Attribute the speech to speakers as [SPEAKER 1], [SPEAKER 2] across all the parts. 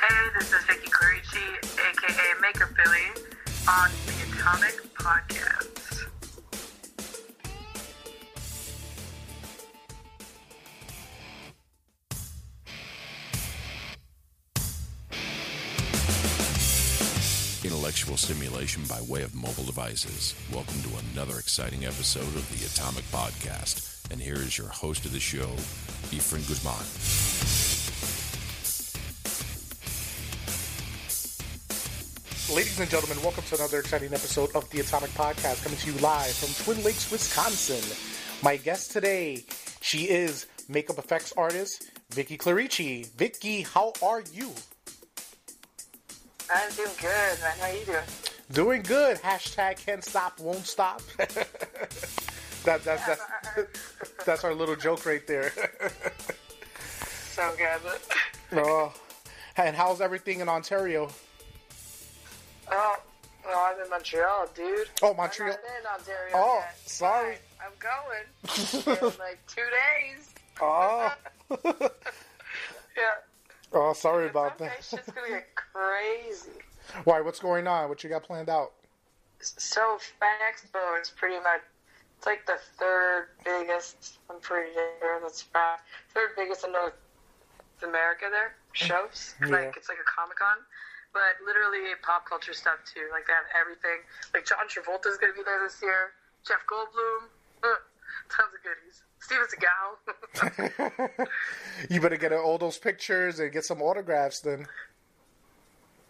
[SPEAKER 1] Hey, this is Vicky Clerici, aka Maker Philly, on the Atomic Podcast.
[SPEAKER 2] Intellectual stimulation by way of mobile devices. Welcome to another exciting episode of the Atomic Podcast. And here is your host of the show, Efren Guzman.
[SPEAKER 3] Ladies and gentlemen, welcome to another exciting episode of the Atomic Podcast coming to you live from Twin Lakes, Wisconsin. My guest today, she is makeup effects artist Vicky Clerici. Vicky, how are you?
[SPEAKER 1] I'm doing good, man. How are you doing?
[SPEAKER 3] Doing good. Hashtag can't stop, won't stop. that, that's, that's, that's our little joke right there.
[SPEAKER 1] So good.
[SPEAKER 3] oh, and how's everything in Ontario?
[SPEAKER 1] Oh, well, I'm in Montreal, dude.
[SPEAKER 3] Oh, Montreal.
[SPEAKER 1] I'm not in Ontario
[SPEAKER 3] Oh,
[SPEAKER 1] yet.
[SPEAKER 3] sorry.
[SPEAKER 1] I'm going in like two days.
[SPEAKER 3] Oh,
[SPEAKER 1] Yeah.
[SPEAKER 3] oh, sorry about that.
[SPEAKER 1] It's just gonna get crazy.
[SPEAKER 3] Why? What's going on? What you got planned out?
[SPEAKER 1] So Fan Expo is pretty much it's like the third biggest. I'm pretty sure that's right. Third biggest in North America. There shows mm-hmm.
[SPEAKER 3] Yeah.
[SPEAKER 1] like it's like a Comic Con, but literally pop culture stuff too. Like they have everything. Like John Travolta is gonna be there this year. Jeff Goldblum. Uh, tons of goodies. Steven Seagal.
[SPEAKER 3] you better get all those pictures and get some autographs then.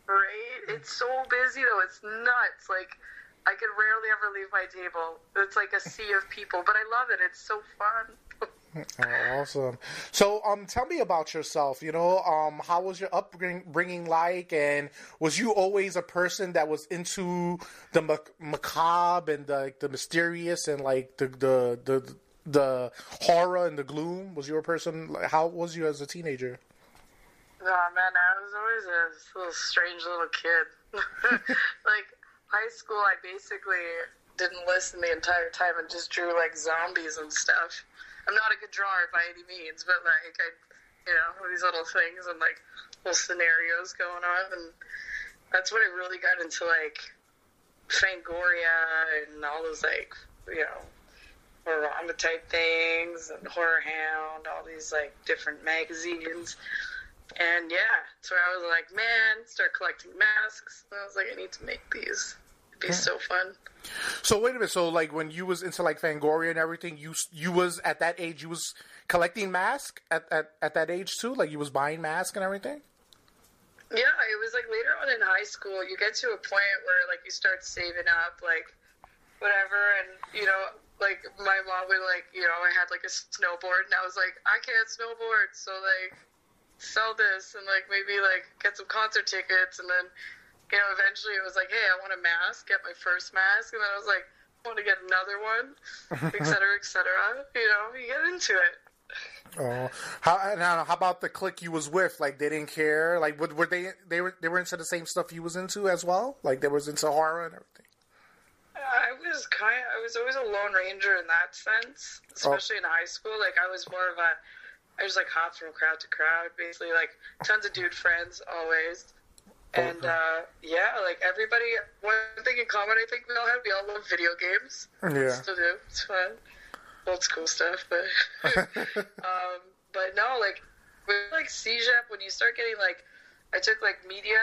[SPEAKER 1] Right? It's so busy though. It's nuts. Like I can rarely ever leave my table. It's like a sea of people, but I love it. It's so fun.
[SPEAKER 3] Oh, awesome. So, um, tell me about yourself. You know, um, how was your upbringing like, and was you always a person that was into the mac- macabre and the, like, the mysterious and like the, the the the horror and the gloom? Was you a person? How was you as a teenager?
[SPEAKER 1] Oh man, I was always a little strange little kid. like high school, I basically didn't listen the entire time and just drew like zombies and stuff. I'm not a good drawer by any means, but like I, you know, these little things and like little scenarios going on, and that's when I really got into like Fangoria and all those like, you know, Horrorama type things and Horror Hound, all these like different magazines. And yeah, so I was like, man, start collecting masks. And I was like, I need to make these. Be so fun.
[SPEAKER 3] So wait a minute. So like when you was into like Fangoria and everything, you you was at that age. You was collecting masks at, at at that age too. Like you was buying masks and everything.
[SPEAKER 1] Yeah, it was like later on in high school, you get to a point where like you start saving up, like whatever, and you know, like my mom would like, you know, I had like a snowboard, and I was like, I can't snowboard, so like sell this and like maybe like get some concert tickets, and then you know, eventually it was like, hey, I want a mask, get my first mask, and then I was like, I want to get another one, et cetera, et cetera. You know, you get into it.
[SPEAKER 3] Oh, how now? How about the clique you was with? Like they didn't care. Like were, were they? They were. They were into the same stuff you was into as well. Like they was into horror and everything.
[SPEAKER 1] I was kind. Of, I was always a lone ranger in that sense, oh. especially in high school. Like I was more of a. I just like hopped from crowd to crowd, basically. Like tons of dude friends always, and uh, yeah, like everybody. One thing in common, I think we all have, we all love video games.
[SPEAKER 3] Yeah.
[SPEAKER 1] Still do. It's fun. Old school stuff, but um, but no, like with like CEGEP, when you start getting like, I took like media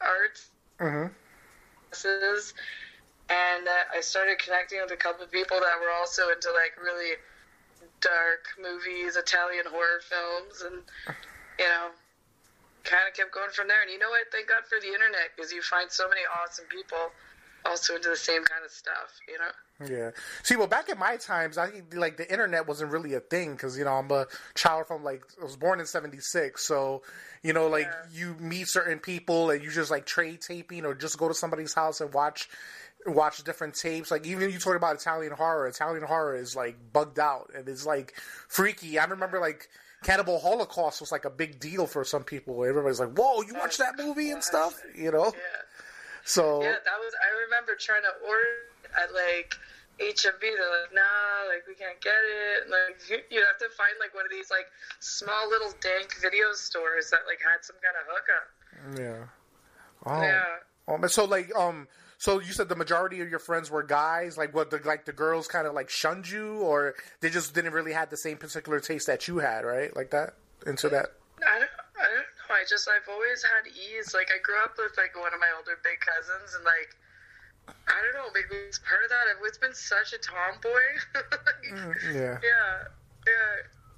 [SPEAKER 1] arts
[SPEAKER 3] Mm-hmm.
[SPEAKER 1] classes, and uh, I started connecting with a couple of people that were also into like really dark movies, Italian horror films, and you know, kind of kept going from there. And you know what? Thank God for the internet because you find so many awesome people also into the same kind of stuff. You know.
[SPEAKER 3] Yeah. See, well, back in my times, I think like the internet wasn't really a thing because you know I'm a child from like I was born in '76, so you know like you meet certain people and you just like trade taping or just go to somebody's house and watch watch different tapes. Like even you talk about Italian horror, Italian horror is like bugged out and it's like freaky. I remember like. Cannibal Holocaust was like a big deal for some people. Everybody's like, "Whoa, you watch that movie and stuff," you know.
[SPEAKER 1] Yeah.
[SPEAKER 3] So
[SPEAKER 1] Yeah, that was. I remember trying to order at like HMV, they're like, nah, like we can't get it. And, like you have to find like one of these like small little dank video stores that like had some kind of hookup.
[SPEAKER 3] Yeah. Oh.
[SPEAKER 1] Yeah.
[SPEAKER 3] Um, so like um so you said the majority of your friends were guys like what the like the girls kind of like shunned you or they just didn't really have the same particular taste that you had right like that into that
[SPEAKER 1] I don't, I don't know. I just I've always had ease. Like I grew up with like one of my older big cousins, and like I don't know, maybe it's part of that. I've always been such a tomboy.
[SPEAKER 3] Mm, yeah
[SPEAKER 1] yeah, yeah.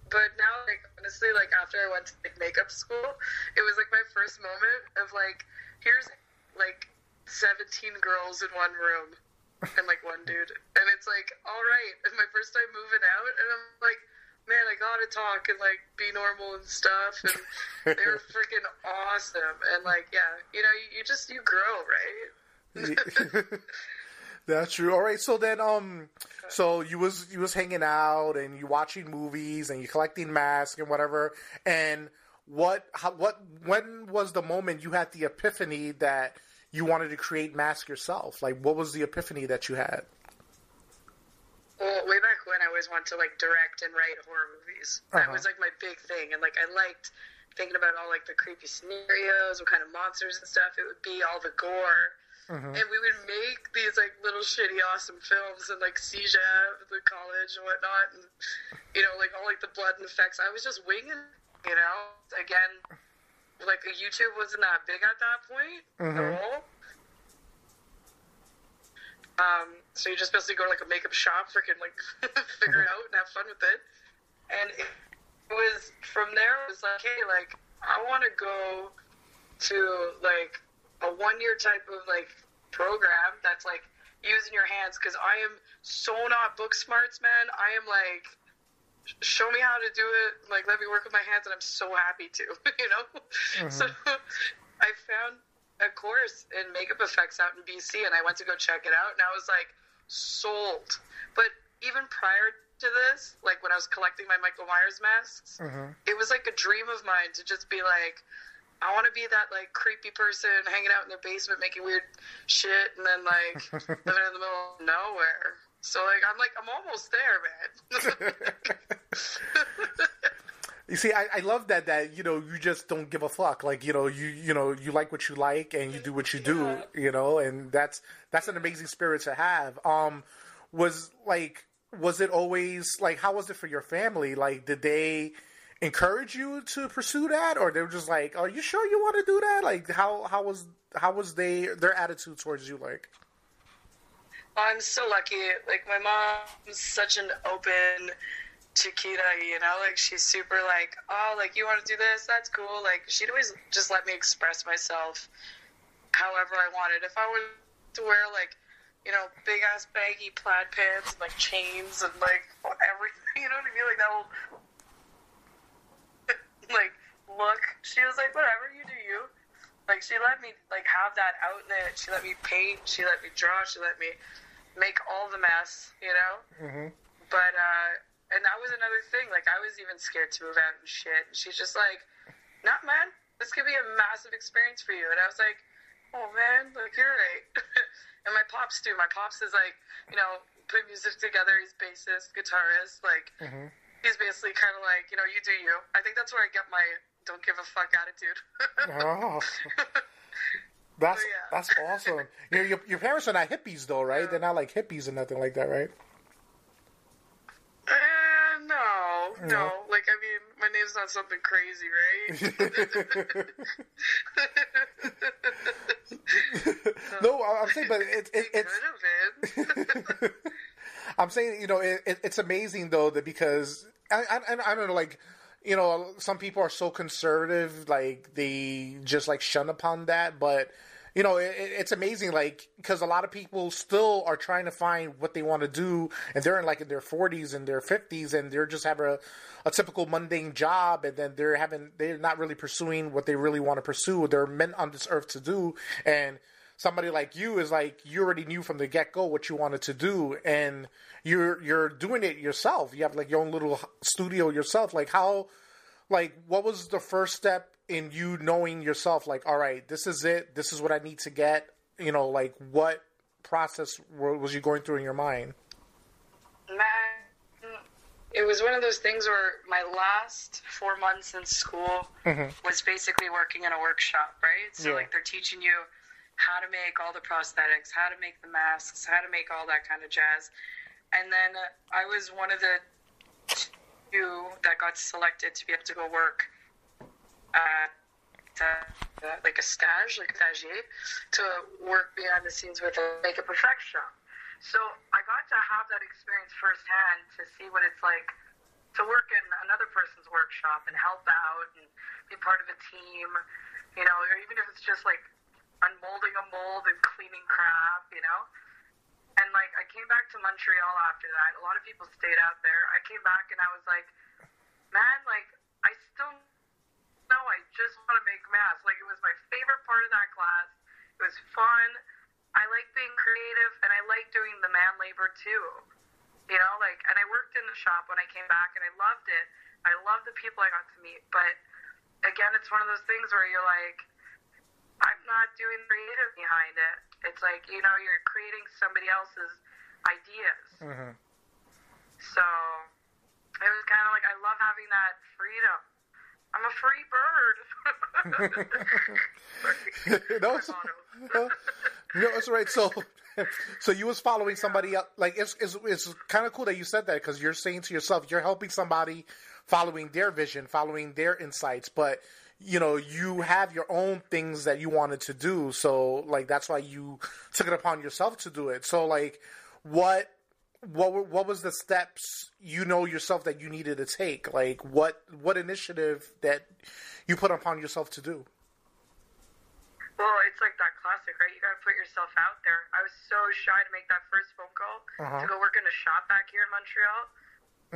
[SPEAKER 1] But now, like honestly, like after I went to like makeup school, it was like my first moment of like, here's like 17 girls in one room and like one dude, and it's like, all right. And my first time moving out, and I'm like man, I gotta talk and like be normal and stuff. And they were freaking awesome. And like, yeah, you know, you, you just you grow, right?
[SPEAKER 3] That's true. All right, so then, um, so you was you was hanging out and you watching movies and you collecting masks and whatever. And what, how, what, when was the moment you had the epiphany that you wanted to create masks yourself? Like, what was the epiphany that you had?
[SPEAKER 1] Well, way back when I always wanted to like direct and write horror movies. That
[SPEAKER 3] Uh-huh.
[SPEAKER 1] was like my big thing, and like I liked thinking about all like the creepy scenarios, what kind of monsters and stuff it would be, all the gore. And we would make these like little shitty awesome films and like Seja the college and whatnot, and you know like all like the blood and effects. I was just winging, you know. Again, like YouTube wasn't that big at that point at all. Um, so you just basically go to like a makeup shop, freaking like figure it out and have fun with it. And it was from there. It was like, hey, like I want to go to like a one year type of like program that's like using your hands because I am so not book smarts, man. I am like, show me how to do it. Like let me work with my hands, and I'm so happy to, you know. Uh-huh. So I found a course in makeup effects out in BC, and I went to go check it out, and I was like sold. But even prior to this, like when I was collecting my Michael Myers masks, uh-huh. it was like a dream of mine to just be like, I want to be that like creepy person hanging out in their basement making weird shit, and then like living in the middle of nowhere. So like I'm like I'm almost there, man.
[SPEAKER 3] You see, I, I love that that you know you just don't give a fuck. Like you know you you know you like what you like and you do what you do.
[SPEAKER 1] Yeah.
[SPEAKER 3] You know, and that's that's an amazing spirit to have. Um, was like was it always like how was it for your family? Like did they encourage you to pursue that, or they were just like, "Are you sure you want to do that?" Like how how was how was they their attitude towards you like?
[SPEAKER 1] I'm so lucky. Like my mom's such an open Chiquita, you know, like she's super like, oh, like you want to do this? That's cool. Like she'd always just let me express myself however I wanted. If I were to wear like, you know, big ass baggy plaid pants and like chains and like everything, you know what I mean? Like that will like look. She was like, whatever, you do you. Like she let me like have that outlet. She let me paint. She let me draw. She let me make all the mess, you know.
[SPEAKER 3] Mm-hmm.
[SPEAKER 1] But uh, and that was another thing. Like I was even scared to move out and shit. And she's just like, "Nah, man, this could be a massive experience for you." And I was like, "Oh man, like you're right." and my pops too. My pops is like, you know, put music together. He's bassist, guitarist. Like
[SPEAKER 3] Mhm.
[SPEAKER 1] he's basically kind of like, you know, you do you. I think that's where I get my don't give a fuck attitude.
[SPEAKER 3] Oh. That's
[SPEAKER 1] So, yeah.
[SPEAKER 3] that's awesome. Your, your your parents are not hippies though, right? They're not like hippies or nothing like that, right?
[SPEAKER 1] Uh, no, no. Like, I mean, my name's not something crazy, right?
[SPEAKER 3] no, I'm saying, but it, it,
[SPEAKER 1] It
[SPEAKER 3] it's
[SPEAKER 1] could have been.
[SPEAKER 3] I'm saying, you know, it, it, it's amazing though that because I, I, I don't know, like, you know, some people are so conservative, like they just like shun upon that, but you know, it, it- it's amazing, like because a lot of people still are trying to find what they want to do, and they're in like in their 40s and their 50s, and they're just having a, a typical mundane job, and then they're having they're not really pursuing what they really want to pursue. They're meant on this earth to do, and somebody like you is like you already knew from the get go what you wanted to do, and you're you're doing it yourself. You have like your own little studio yourself. Like how, like what was the first step in you knowing yourself? Like, all right, this is it. This is what I need to get. You know, like what process was you going through in your mind?
[SPEAKER 1] Man, it was one of those things where my last four months in school
[SPEAKER 3] Mhm.
[SPEAKER 1] was basically working in a workshop, right? So
[SPEAKER 3] Yeah.
[SPEAKER 1] like they're teaching you how to make all the prosthetics, how to make the masks, how to make all that kind of jazz. And then I was one of the two that got selected to be able to go work like a stage, like a stagiaire, to work behind the scenes with a makeup shop. So I got to have that experience firsthand to see what it's like to work in another person's workshop and help out and be part of a team, you know, or even if it's just like unmolding a mold and cleaning crap, you know. And like I came back to Montreal after that. A lot of people stayed out there. I came back and I was like, man, like I still know I just want to make masks. Like it was my favorite part of that class. It was fun. I like being creative and I like doing the man labor too. You know, like and I worked in the shop when I came back and I loved it. I loved the people I got to meet. But again, it's one of those things where you're like, I'm not doing creative behind it. It's like, you know, you're creating somebody else's ideas.
[SPEAKER 3] Mhm.
[SPEAKER 1] So it was kind of like I love having that freedom. I'm a free
[SPEAKER 3] No, it's, no, it's right. So, so you was following somebody else. Like it's it's, it's kind of cool that you said that because you're saying to yourself, you're helping somebody following their vision, following their insights, but you know you have your own things that you wanted to do. So, like that's why you took it upon yourself to do it. So, like, what? What were- what was the steps you know yourself that you needed to take? Like what what initiative that you put upon yourself to do?
[SPEAKER 1] Well, it's like that classic, right? You gotta put yourself out there. I was so shy to make that first phone call
[SPEAKER 3] Uh-huh.
[SPEAKER 1] to go work in a shop back here in Montreal.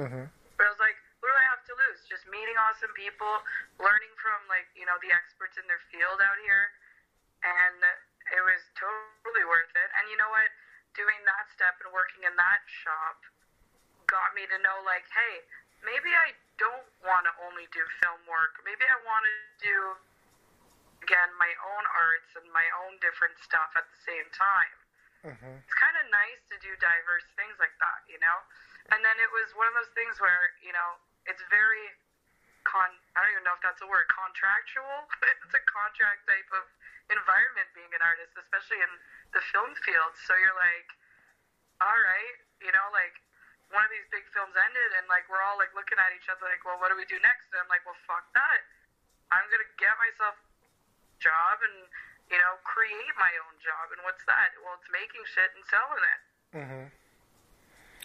[SPEAKER 3] Mm-hmm.
[SPEAKER 1] But I was like, what do I have to lose? Just meeting awesome people, learning from like you know the experts in their field out here, and it was totally worth it. And you know what? Doing that step and working in that shop got me to know like, hey, maybe I don't want to only do film work. Maybe I want to do again my own arts and my own different stuff at the same time
[SPEAKER 3] Mm-hmm.
[SPEAKER 1] it's kind of nice to do diverse things like that, you know. And then it was one of those things where you know it's very con. I don't even know if that's a word. Contractual. it's a contract type of environment being an artist, especially in the film field. So you're like, all right, you know, like one of these big films ended, and like we're all like looking at each other, like, well, what do we do next? And I'm like, well, fuck that. I'm gonna get myself a job and you know create my own job. And what's that? Well, it's making shit and selling it.
[SPEAKER 3] Mm-hmm.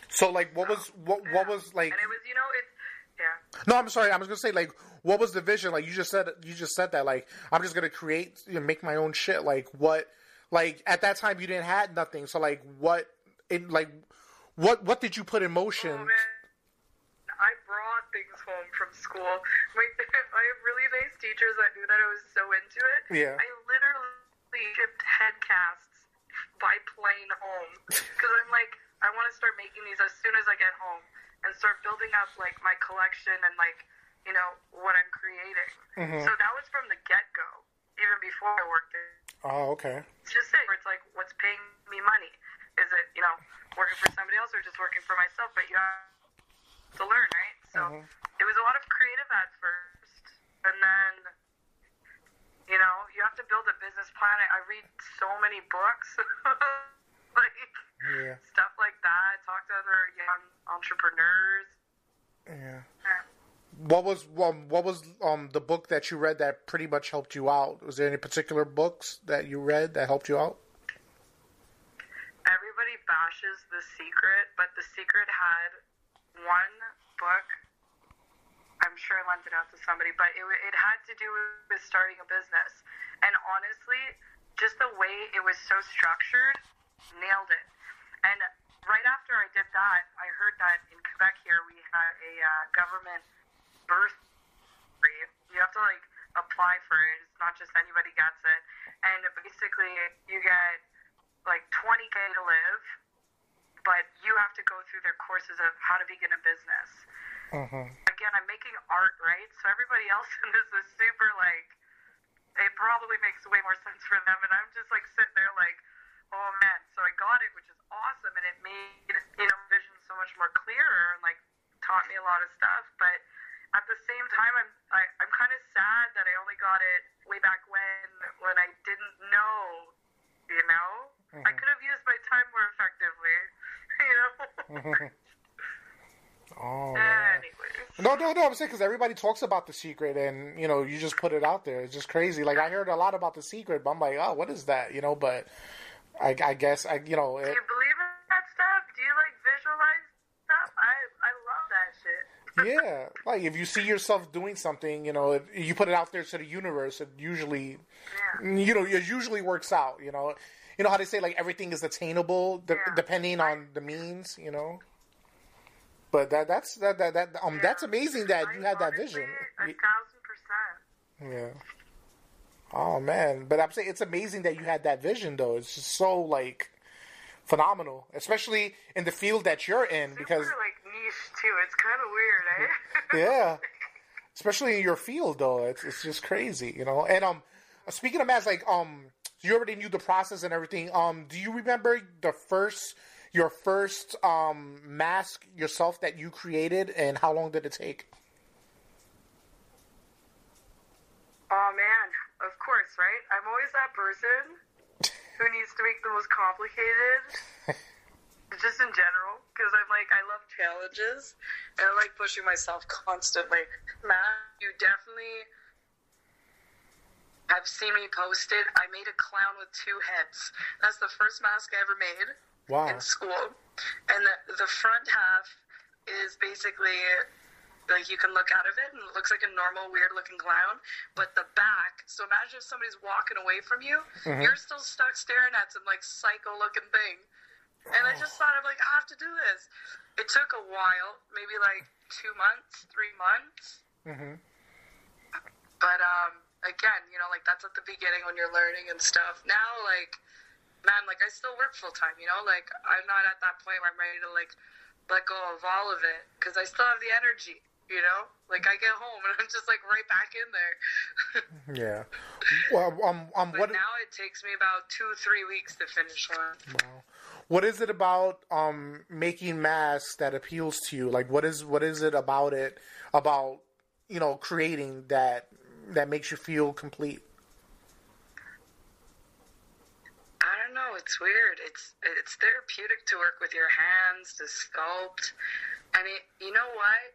[SPEAKER 3] So, like, what was what what was like?
[SPEAKER 1] And it was, you know, it's yeah.
[SPEAKER 3] No, I'm sorry. I was gonna say like, what was the vision? Like, you just said you just said that. Like, I'm just gonna create, you know, make my own shit. Like, what? Like at that time, you didn't had nothing. So, like, what? In like, what what did you put in motion?
[SPEAKER 1] Oh I brought things home from school. My, I have really nice teachers that knew that I was so into it.
[SPEAKER 3] Yeah.
[SPEAKER 1] I literally shipped head casts by plane home because I'm like, I want to start making these as soon as I get home and start building up like my collection and like, you know, what I'm creating.
[SPEAKER 3] Mhm.
[SPEAKER 1] So that was from the get go, even before I worked it.
[SPEAKER 3] Oh, okay.
[SPEAKER 1] It's just it. It's like, what's paying me money? Is it, you know, working for somebody else or just working for myself? But you have to learn, right? So
[SPEAKER 3] Mhm.
[SPEAKER 1] it was a lot of creative at first, and then, you know, you have to build a business plan. I I read so many books, like
[SPEAKER 3] Yeah.
[SPEAKER 1] stuff like that. Talk to other young entrepreneurs.
[SPEAKER 3] Yeah.
[SPEAKER 1] Yeah.
[SPEAKER 3] What was um, what was um the book that you read that pretty much helped you out? Was there any particular books that you read that helped you out?
[SPEAKER 1] Bashes The Secret, but The Secret had one book. I'm sure I lent it out to somebody, but it, it had to do with starting a business. And honestly, just the way it was so structured, nailed it. And right after I did that, I heard that in Quebec here we had a uh, government birth free. You have to like apply for it. It's not just anybody gets it. And basically, you get like 20k to live, but you have to go through their courses of how to begin a business.
[SPEAKER 3] Mm-hmm.
[SPEAKER 1] Again, I'm making art, right? So everybody else in this is super like, it probably makes way more sense for them, and I'm just like sitting there like, oh man. So I got it, which is awesome, and it made you know vision so much more clearer and like taught me a lot of stuff. But at the same time, I'm I, I'm kind of sad that I only got it way back when when I didn't know. You know, mm-hmm. I could have used my time more effectively. You know.
[SPEAKER 3] Oh. No, no, no. I'm saying because everybody talks about the secret, and you know, you just put it out there. It's just crazy. Like I heard a lot about the secret, but I'm like, oh, what is that? You know, but I, I guess I, you know.
[SPEAKER 1] It, Do you believe in that stuff? Do you like visualize stuff? I, I love that shit.
[SPEAKER 3] yeah, like if you see yourself doing something, you know, if you put it out there to the universe, it usually, yeah. you know, it usually works out. You know, you know how they say like everything is attainable de- yeah. depending on the means. You know. But that that's that that, that um yeah. that's amazing that you had that vision.
[SPEAKER 1] A thousand percent.
[SPEAKER 3] Yeah. Oh man, but I'm saying it's amazing that you had that vision though. It's just so like phenomenal, especially in the field that you're in
[SPEAKER 1] Super,
[SPEAKER 3] because
[SPEAKER 1] like niche too. It's kind of weird,
[SPEAKER 3] eh? yeah. Especially in your field though, it's it's just crazy, you know. And um, speaking of mass, like um, you already knew the process and everything. Um, do you remember the first your first um, mask yourself that you created, and how long did it take?
[SPEAKER 1] Oh man, of course, right? I'm always that person who needs to make the most complicated, just in general, because I'm like I love challenges and I like pushing myself constantly. Matt, you definitely have seen me posted. I made a clown with two heads. That's the first mask I ever made
[SPEAKER 3] wow.
[SPEAKER 1] in school. And the, the front half is basically like you can look out of it and it looks like a normal weird looking clown but the back so imagine if somebody's walking away from you mm-hmm. you're still stuck staring at some like psycho looking thing and i just thought i'm like i have to do this it took a while maybe like two months three months
[SPEAKER 3] mm-hmm.
[SPEAKER 1] but um again you know like that's at the beginning when you're learning and stuff now like man, like I still work full time, you know, like I'm not at that point where I'm ready to like let go of all of it because I still have the energy, you know. Like I get home and I'm just like right back in there.
[SPEAKER 3] yeah. Well, um, um,
[SPEAKER 1] but what? Now it takes me about two, three weeks to finish one.
[SPEAKER 3] Wow. What is it about um making masks that appeals to you? Like, what is what is it about it about you know creating that that makes you feel complete?
[SPEAKER 1] It's weird. It's it's therapeutic to work with your hands to sculpt, and it, you know what?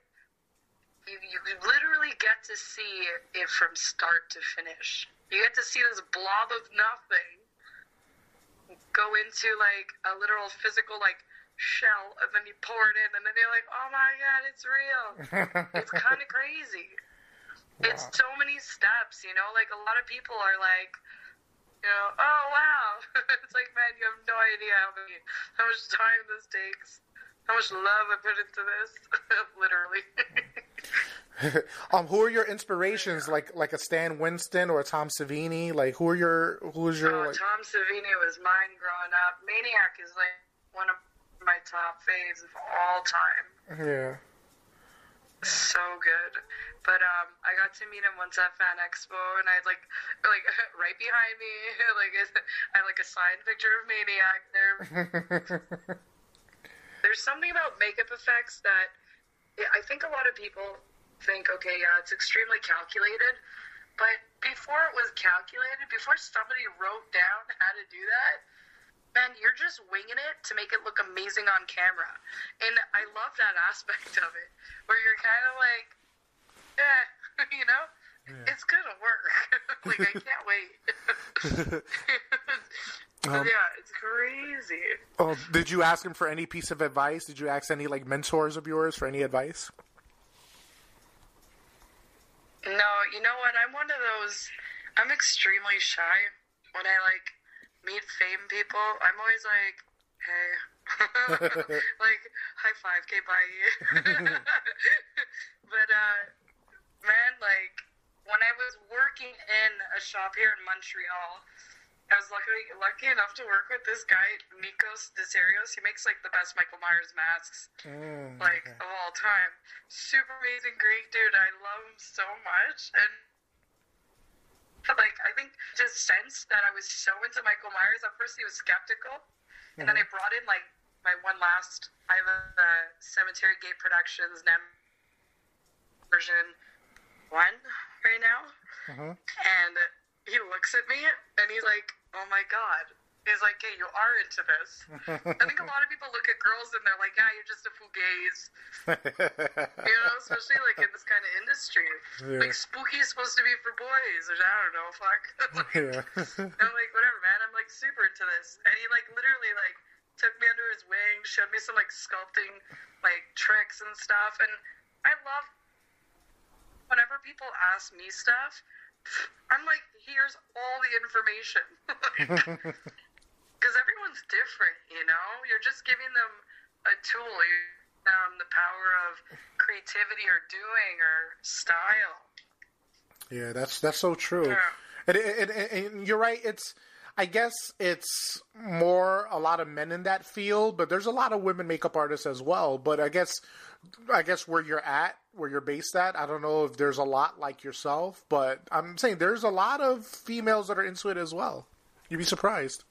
[SPEAKER 1] You you literally get to see it from start to finish. You get to see this blob of nothing go into like a literal physical like shell, and then you pour it in, and then you're like, oh my god, it's real. it's kind of crazy. Wow. It's so many steps, you know. Like a lot of people are like you know, oh wow. it's like, man, you have no idea how many, how much time this takes, how much love I put into this, literally.
[SPEAKER 3] um, who are your inspirations? Like, like a Stan Winston or a Tom Savini? Like, who are your, who's your?
[SPEAKER 1] Oh,
[SPEAKER 3] like...
[SPEAKER 1] Tom Savini was mine growing up. Maniac is like one of my top faves of all time.
[SPEAKER 3] Yeah.
[SPEAKER 1] So good. But um, I got to meet him once at Fan Expo, and I had like, like right behind me, like I had like a signed picture of Maniac there. There's something about makeup effects that I think a lot of people think, okay, yeah, it's extremely calculated. But before it was calculated, before somebody wrote down how to do that, man, you're just winging it to make it look amazing on camera. And I love that aspect of it, where you're kind of like, yeah, you know, yeah. it's gonna work. like I can't wait. um, yeah, it's crazy.
[SPEAKER 3] Oh, did you ask him for any piece of advice? Did you ask any like mentors of yours for any advice?
[SPEAKER 1] No, you know what? I'm one of those. I'm extremely shy when I like meet fame people. I'm always like, hey. like high five, okay, bye. but uh, man, like when I was working in a shop here in Montreal, I was lucky lucky enough to work with this guy, Nikos Desarios. He makes like the best Michael Myers masks,
[SPEAKER 3] mm,
[SPEAKER 1] like
[SPEAKER 3] okay.
[SPEAKER 1] of all time. Super amazing, great dude. I love him so much, and like I think just sense that I was so into Michael Myers. At first, he was skeptical, and mm-hmm. then I brought in like my one last. I have a, a Cemetery Gate Productions NEM version one right now,
[SPEAKER 3] Mhm.
[SPEAKER 1] and he looks at me and he's like, "Oh my god." He's like, "Hey, you are into this." I think a lot of people look at girls and they're like, "Yeah, you're just a fugaze," you know, especially like in this kind of industry.
[SPEAKER 3] Yeah.
[SPEAKER 1] Like spooky is supposed to be for boys, or I don't know, fuck.
[SPEAKER 3] yeah.
[SPEAKER 1] I'm like, whatever, man. I'm like super into this, and he like literally like took me under his wing, showed me some like sculpting like tricks and stuff, and I love whenever people ask me stuff. I'm like, here's all the information. Because everyone's different, you know? You're just giving them a tool, you um, the power of creativity or doing or style.
[SPEAKER 3] Yeah, that's that's so true.
[SPEAKER 1] Yeah.
[SPEAKER 3] And, and, and, and you're right. It's I guess it's more a lot of men in that field, but there's a lot of women makeup artists as well. But I guess I guess where you're at, where you're based at, I don't know if there's a lot like yourself, but I'm saying there's a lot of females that are into it as well. You'd be surprised.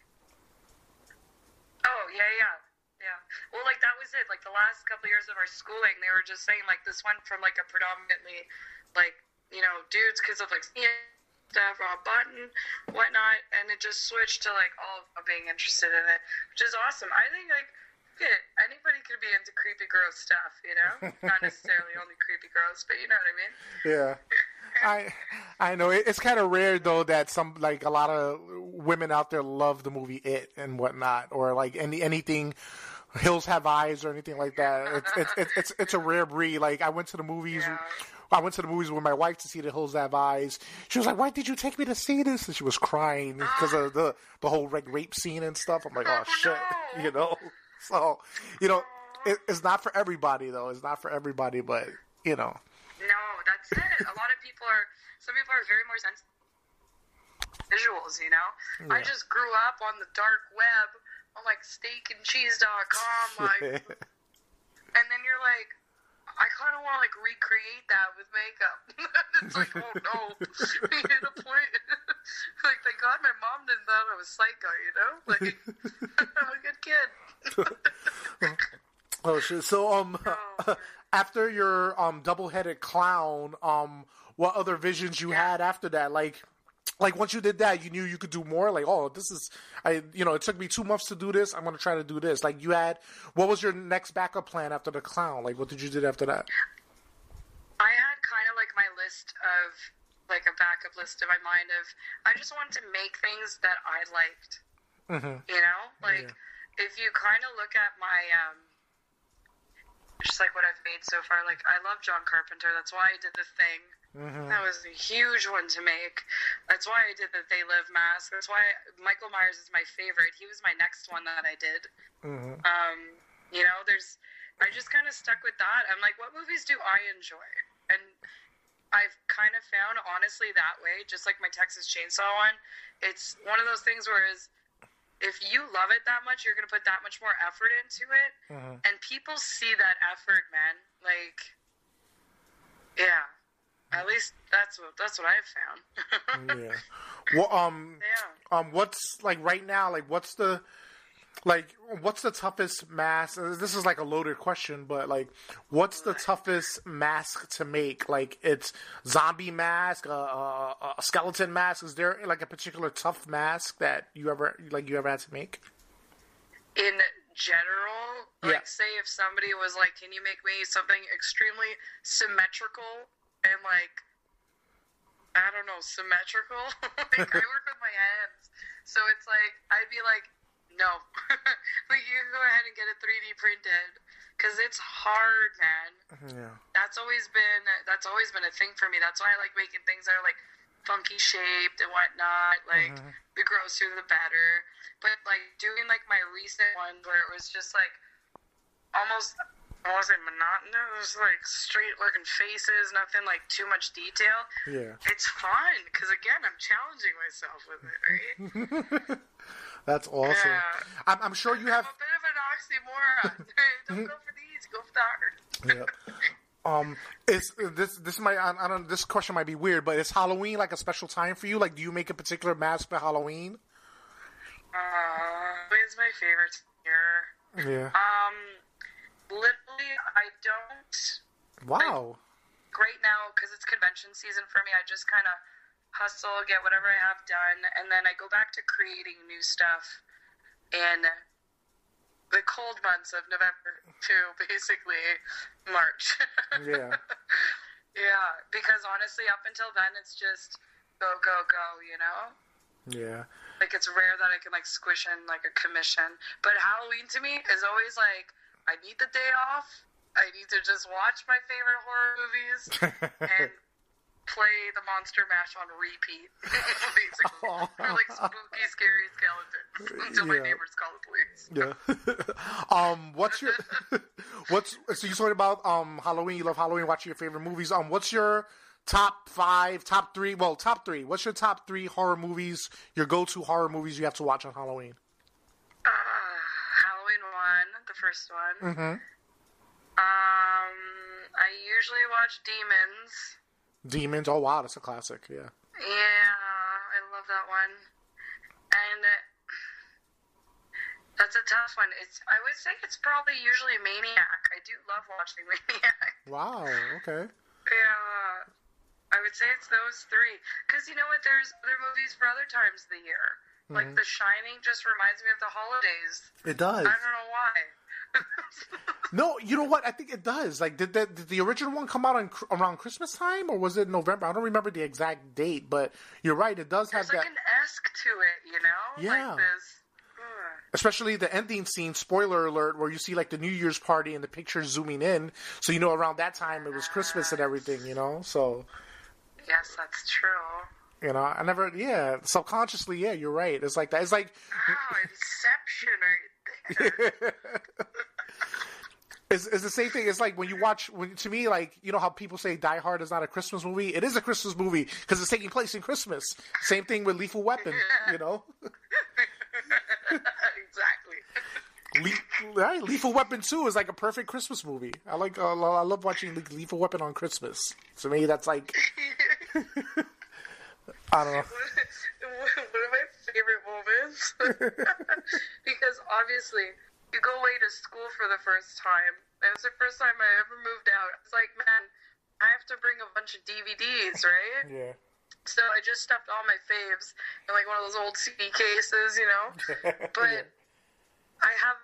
[SPEAKER 1] Oh yeah, yeah, yeah. Well, like that was it. Like the last couple of years of our schooling, they were just saying like this went from like a predominantly like you know dudes because of like stuff, Rob Bottin, whatnot, and it just switched to like all of being interested in it, which is awesome. I think like. Yeah, anybody could be into creepy girl stuff, you know? Not necessarily only creepy girls, but you know what I mean?
[SPEAKER 3] Yeah. I I know it's kind of rare though that some like a lot of women out there love the movie It and whatnot, or like any anything Hills Have Eyes or anything like that. It's it's it's it's, it's a rare breed. Like I went to the movies.
[SPEAKER 1] Yeah.
[SPEAKER 3] I went to the movies with my wife to see The Hills Have Eyes. She was like, "Why did you take me to see this?" And she was crying because of the the whole like rape scene and stuff. I'm like, "Oh, oh shit,"
[SPEAKER 1] no.
[SPEAKER 3] you know. So you know, it, it's not for everybody though. It's not for everybody, but you know.
[SPEAKER 1] No, that's it. A lot of people are. Some people are very more sensitive visuals. You know, I just grew up on the dark web on like steakandcheese.com, like, and then you're like, I kind of want to like recreate that with makeup. it's like, oh no, we hit a point. like, thank God my mom didn't thought I was psycho. You know, like I'm a good kid.
[SPEAKER 3] Shit! So um, after your um double-headed clown, um, what other visions you had after that? Like, like once you did that, you knew you could do more. Like, oh, this is I, you know, it took me two months to do this. I'm gonna try to do this. Like, you had what was your next backup plan after the clown? Like, what did you do after that?
[SPEAKER 1] I had kind of like my list of like a backup list in my mind of I just wanted to make things that I liked.
[SPEAKER 3] Mm-hmm.
[SPEAKER 1] You know, like if you kind of look at my um, just like what I've made so far. Like I love John Carpenter. That's why I did the thing.
[SPEAKER 3] Mm-hmm.
[SPEAKER 1] That was a huge one to make. That's why I did the They Live mask. That's why Michael Myers is my favorite. He was my next one that I did.
[SPEAKER 3] Mm-hmm.
[SPEAKER 1] Um, you know, there's, I just kind of stuck with that. I'm like, what movies do I enjoy? And I've kind of found, honestly, that way, just like my Texas Chainsaw one, it's one of those things where is, if you love it that much, you're going to put that much more effort into it.
[SPEAKER 3] Mhm.
[SPEAKER 1] And people see that effort, man. Like, yeah. At least that's what that's what I've found.
[SPEAKER 3] Yeah. Well, um,
[SPEAKER 1] yeah.
[SPEAKER 3] um, what's like right now? Like, what's the like what's the toughest mask? uh, This is like a loaded question, but like, what's the toughest mask to make? Like, it's zombie mask, a, a, a skeleton mask. Is there like a particular tough mask that you ever like you ever had to make?
[SPEAKER 1] in general,
[SPEAKER 3] Yeah.
[SPEAKER 1] like say if somebody was like, "Can you make me something extremely symmetrical and like I don't know, symmetrical?" like I work with my hands, so it's like I'd be like, "No, like you can go ahead and get it 3D printed because it's hard, man."
[SPEAKER 3] Yeah.
[SPEAKER 1] That's always been that's always been a thing for me. That's why I like making things that are like funky shaped and whatnot. Like
[SPEAKER 3] Mhm.
[SPEAKER 1] the grosser the better. But like doing like my recent ones where it was just like almost I wasn't monotonous, like straight looking faces, nothing like too much detail.
[SPEAKER 3] Yeah.
[SPEAKER 1] It's fun because again, I'm challenging myself with it. Right?
[SPEAKER 3] That's awesome.
[SPEAKER 1] Yeah.
[SPEAKER 3] I'm, I'm sure you have.
[SPEAKER 1] I'm a bit of an oxymoron. Don't go for these, go for the hard.
[SPEAKER 3] Yeah. Um, is this this might I, I don't this question might be weird, but is Halloween like a special time for you? Like, do you make a particular mask for Halloween?
[SPEAKER 1] Uh, it's my favorite year.
[SPEAKER 3] Yeah.
[SPEAKER 1] Um, literally, I don't.
[SPEAKER 3] Wow.
[SPEAKER 1] Right now, because it's convention season for me, I just kind of hustle, get whatever I have done, and then I go back to creating new stuff in the cold months of November to basically March.
[SPEAKER 3] Yeah.
[SPEAKER 1] yeah, because honestly, up until then, it's just go, go, go, you know?
[SPEAKER 3] Yeah.
[SPEAKER 1] Like, it's rare that I can, like, squish in, like, a commission. But Halloween to me is always like, I need the day off. I need to just watch my favorite horror movies and play the Monster Mash on repeat, basically. For, like, spooky, scary skeletons until my
[SPEAKER 3] Yeah.
[SPEAKER 1] neighbors call the police.
[SPEAKER 3] Yeah. um, what's your what's so you talking about um Halloween? You love Halloween. Watching your favorite movies. Um, what's your top five, top three? Well, top three. What's your top three horror movies? Your go-to horror movies you have to watch on Halloween?
[SPEAKER 1] Uh, Halloween one, the first one.
[SPEAKER 3] Mm-hmm.
[SPEAKER 1] Um, I usually watch Demons.
[SPEAKER 3] Demons. Oh wow, that's a classic. Yeah.
[SPEAKER 1] Yeah, I love that one. And uh, that's a tough one. It's I would say it's probably usually Maniac. I do love watching Maniac.
[SPEAKER 3] Wow. Okay.
[SPEAKER 1] Yeah, I would say it's those three. Because you know what? There's other movies for other times of the year. Like The Shining just reminds me of the holidays.
[SPEAKER 3] It does.
[SPEAKER 1] I don't know why.
[SPEAKER 3] No, you know what? I think it does. Like, did the did the original one come out on, around Christmas time, or was it November? I don't remember the exact date, but you're right. It does have
[SPEAKER 1] There's like
[SPEAKER 3] that.
[SPEAKER 1] an esque to it, you know?
[SPEAKER 3] Yeah.
[SPEAKER 1] Like this.
[SPEAKER 3] Especially the ending scene spoiler alert where you see like the new year's party and the pictures zooming in so you know around that time it was christmas and everything you know so
[SPEAKER 1] Yes, that's true.
[SPEAKER 3] you know i never yeah subconsciously yeah you're right it's like that it's like
[SPEAKER 1] Wow, Inception right.
[SPEAKER 3] it's, it's the same thing. It's like when you watch when to me like you know how people say die hard is not a christmas movie? It is a christmas movie because it's taking place in christmas. Same thing with lethal weapon you know?
[SPEAKER 1] Exactly.
[SPEAKER 3] Le- right, lethal weapon 2 is like a perfect christmas movie. I like uh, i love watching Le- lethal weapon on christmas. To me that's like i don't know.
[SPEAKER 1] One of my favorite moments. because obviously, you go away to school for the first time. It was the first time I ever moved out. It's like, man, I have to bring a bunch of DVDs, right?
[SPEAKER 3] yeah
[SPEAKER 1] So I just stuffed all my faves in like one of those old CD cases, you know? But I have,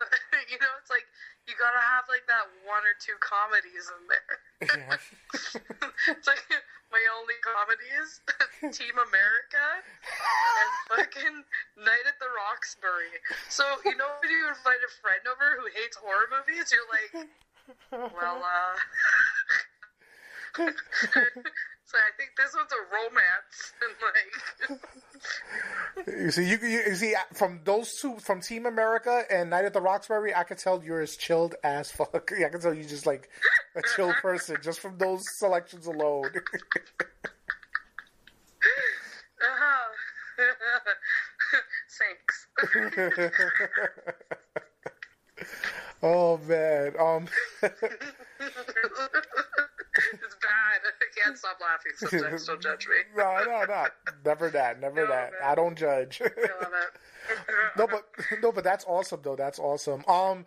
[SPEAKER 1] you know, it's like you gotta have like that one or two comedies in there.
[SPEAKER 3] Yeah.
[SPEAKER 1] it's like my only comedies: Team America and fucking Night at the Roxbury. So you know when you invite a friend over who hates horror movies, you're like, well, uh. so I think this one's a romance, and like.
[SPEAKER 3] You see, you, you, see from those two, from Team America and Night at the Roxbury, I could tell you're as chilled as fuck. I can tell you just like a chill person just from those selections alone.
[SPEAKER 1] Thanks.
[SPEAKER 3] oh man, um,
[SPEAKER 1] it's bad. I can't stop laughing sometimes. Don't judge me.
[SPEAKER 3] no, no, no, never that, never
[SPEAKER 1] No,
[SPEAKER 3] that.
[SPEAKER 1] man.
[SPEAKER 3] I don't judge.
[SPEAKER 1] I love it.
[SPEAKER 3] no, but no, but that's awesome though. That's awesome. Um,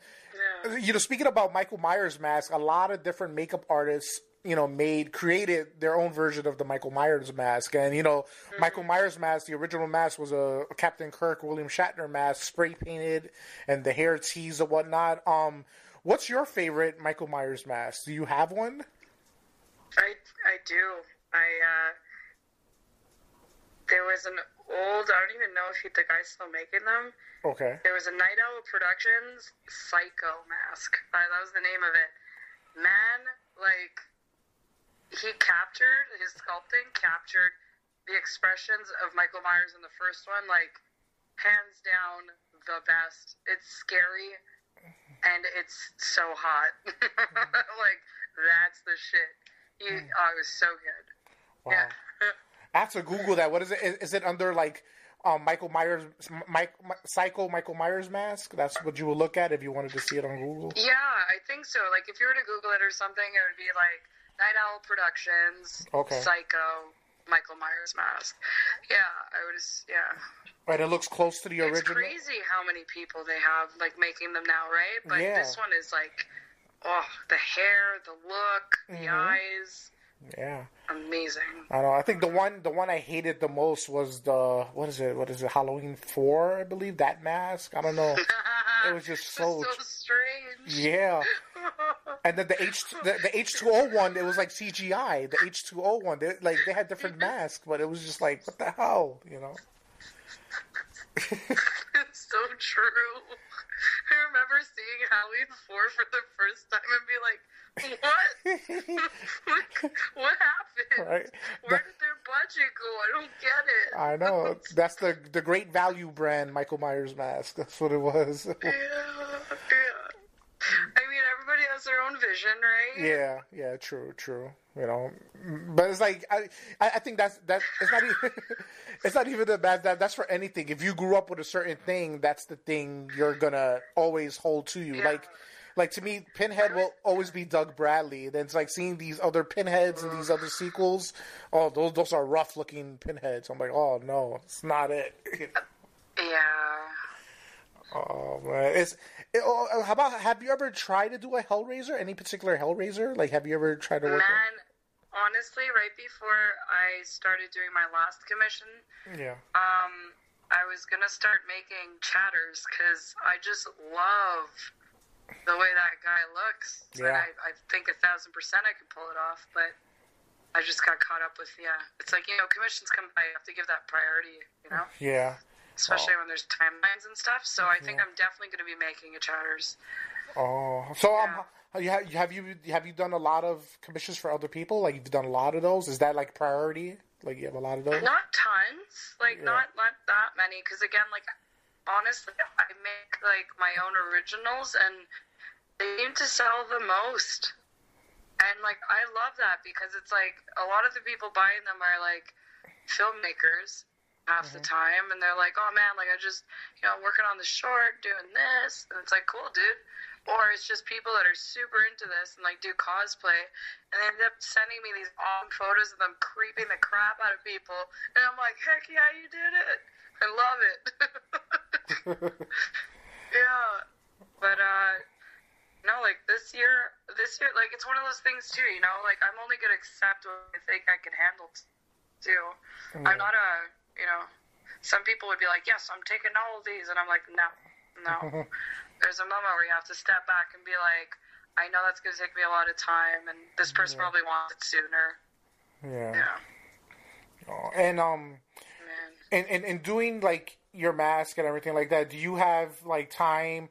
[SPEAKER 1] Yeah.
[SPEAKER 3] you know, speaking about Michael Myers mask, a lot of different makeup artists, you know, made created their own version of the Michael Myers mask, and you know, Michael Myers mask, the original mask was a, Captain Kirk William Shatner mask, spray painted, and the hair teased and whatnot. Um, what's your favorite Michael Myers mask? Do you have one?
[SPEAKER 1] I I do. I uh there was an old I don't even know if he, the guy's still making them.
[SPEAKER 3] Okay.
[SPEAKER 1] There was a Night Owl Productions Psycho mask. Uh, that was the name of it. Man, like he captured his sculpting captured the expressions of Michael Myers in the first one, like hands down the best. It's scary and it's so hot. like that's the shit. He oh, it was so good.
[SPEAKER 3] Wow.
[SPEAKER 1] Yeah.
[SPEAKER 3] I have to Google that. What is it? Is, is it under like um, Michael Myers, Mike, Psycho Michael Myers mask? That's what you would look at if you wanted to see it on Google.
[SPEAKER 1] Yeah, I think so. Like if you were to Google it or something, it would be like Night Owl Productions,
[SPEAKER 3] Okay.
[SPEAKER 1] Psycho, Michael Myers mask. Yeah, I would. Yeah.
[SPEAKER 3] Right, it looks close to the original.
[SPEAKER 1] It's crazy how many people they have like making them now, right? But
[SPEAKER 3] Yeah.
[SPEAKER 1] this one is like, oh, the hair, the look, the
[SPEAKER 3] Mhm.
[SPEAKER 1] eyes,
[SPEAKER 3] Yeah,
[SPEAKER 1] amazing.
[SPEAKER 3] I know. I think the one the one I hated the most was the what is it? What is it? Halloween four, I believe. That mask. I don't know. It was just so.
[SPEAKER 1] so strange.
[SPEAKER 3] Yeah, and then the H the, the H two O one, it was like CGI. The H two O one, they like they had different masks, but it was just like what the hell, you know?
[SPEAKER 1] it's so true. I remember seeing Halloween 4 for the first time and be like, what? what, happened?
[SPEAKER 3] Right.
[SPEAKER 1] Where did their budget go? I don't get it.
[SPEAKER 3] I know that's the the great value brand Michael Myers mask. That's what it was.
[SPEAKER 1] yeah, yeah. I mean, everybody has their own vision, right?
[SPEAKER 3] Yeah, yeah, true, true. You know, mm, but it's like I, I think that's that. It's not even. it's not even the bad. That that's for anything. If you grew up with a certain thing, that's the thing you're gonna always hold to you.
[SPEAKER 1] Yeah.
[SPEAKER 3] Like, like to me, Pinhead will always be Doug Bradley. Then it's like seeing these other Pinheads and these other sequels. Oh, those those are rough looking Pinheads. I'm like, oh no, it's not it.
[SPEAKER 1] Yeah.
[SPEAKER 3] Oh man, it's. It, oh, how about have you ever tried to do a Hellraiser? Any particular Hellraiser? Like, have you ever tried to work?
[SPEAKER 1] Man, honestly, right before I started doing my last commission,
[SPEAKER 3] Yeah.
[SPEAKER 1] um, I was gonna start making Chatterer because I just love the way that guy looks. And
[SPEAKER 3] Yeah.
[SPEAKER 1] I, I think a thousand percent I could pull it off, but I just got caught up with yeah. It's like you know, commissions come by, you have to give that priority, you know,
[SPEAKER 3] Yeah.
[SPEAKER 1] Especially when there's timelines and stuff. So I think
[SPEAKER 3] Yeah.
[SPEAKER 1] I'm definitely gonna be making a Chatterer.
[SPEAKER 3] Oh, so um,
[SPEAKER 1] Yeah.
[SPEAKER 3] you have, have you have you done a lot of commissions for other people? Like you've done a lot of those. Is that like priority? Like you have a lot of those?
[SPEAKER 1] Not tons, like
[SPEAKER 3] Yeah.
[SPEAKER 1] not not that many. Because again, like honestly, I make like my own originals, and they seem to sell the most. And like I love that because it's like a lot of the people buying them are like filmmakers half the time, and they're like, "Oh man, like I just you know working on the short, doing this," and it's like, "Cool, dude." Or it's just people that are super into this and like do cosplay, and they end up sending me these awesome photos of them creeping the crap out of people, and I'm like, "Heck yeah, you did it! I love it." yeah, but uh, no, like this year, this year, like it's one of those things too. You know, like I'm only gonna accept what I think I can handle too. I'm not a, you know, some people would be like, "Yes, I'm taking all of these," and I'm like, "No, no." There's a moment where you have to step back and be like, "I know that's gonna take me a lot of time, and this person probably wants it sooner."
[SPEAKER 3] yeah.
[SPEAKER 1] Yeah,
[SPEAKER 3] Oh, And um,
[SPEAKER 1] man.
[SPEAKER 3] and, and and doing like your mask and everything like that. Do you have like time,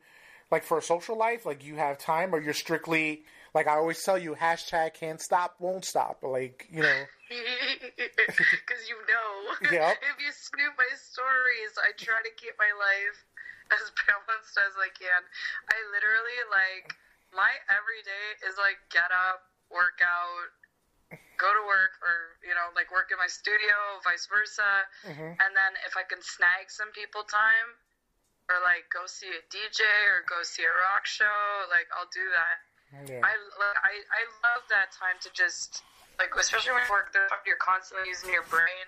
[SPEAKER 3] like for a social life? Like you have time, or you're strictly like I always tell you, hashtag can't stop, won't stop. Like you know.
[SPEAKER 1] Because you know,
[SPEAKER 3] Yep.
[SPEAKER 1] if you snoop my stories, I try to keep my life as balanced as I can. I literally like my everyday is like get up, work out, go to work, or you know, like work in my studio, vice versa.
[SPEAKER 3] Mhm.
[SPEAKER 1] And then if I can snag some people time, or like go see a DJ or go see a rock show, like I'll do that.
[SPEAKER 3] Yeah.
[SPEAKER 1] I like I, I love that time to just like especially when you work there you're constantly using your brain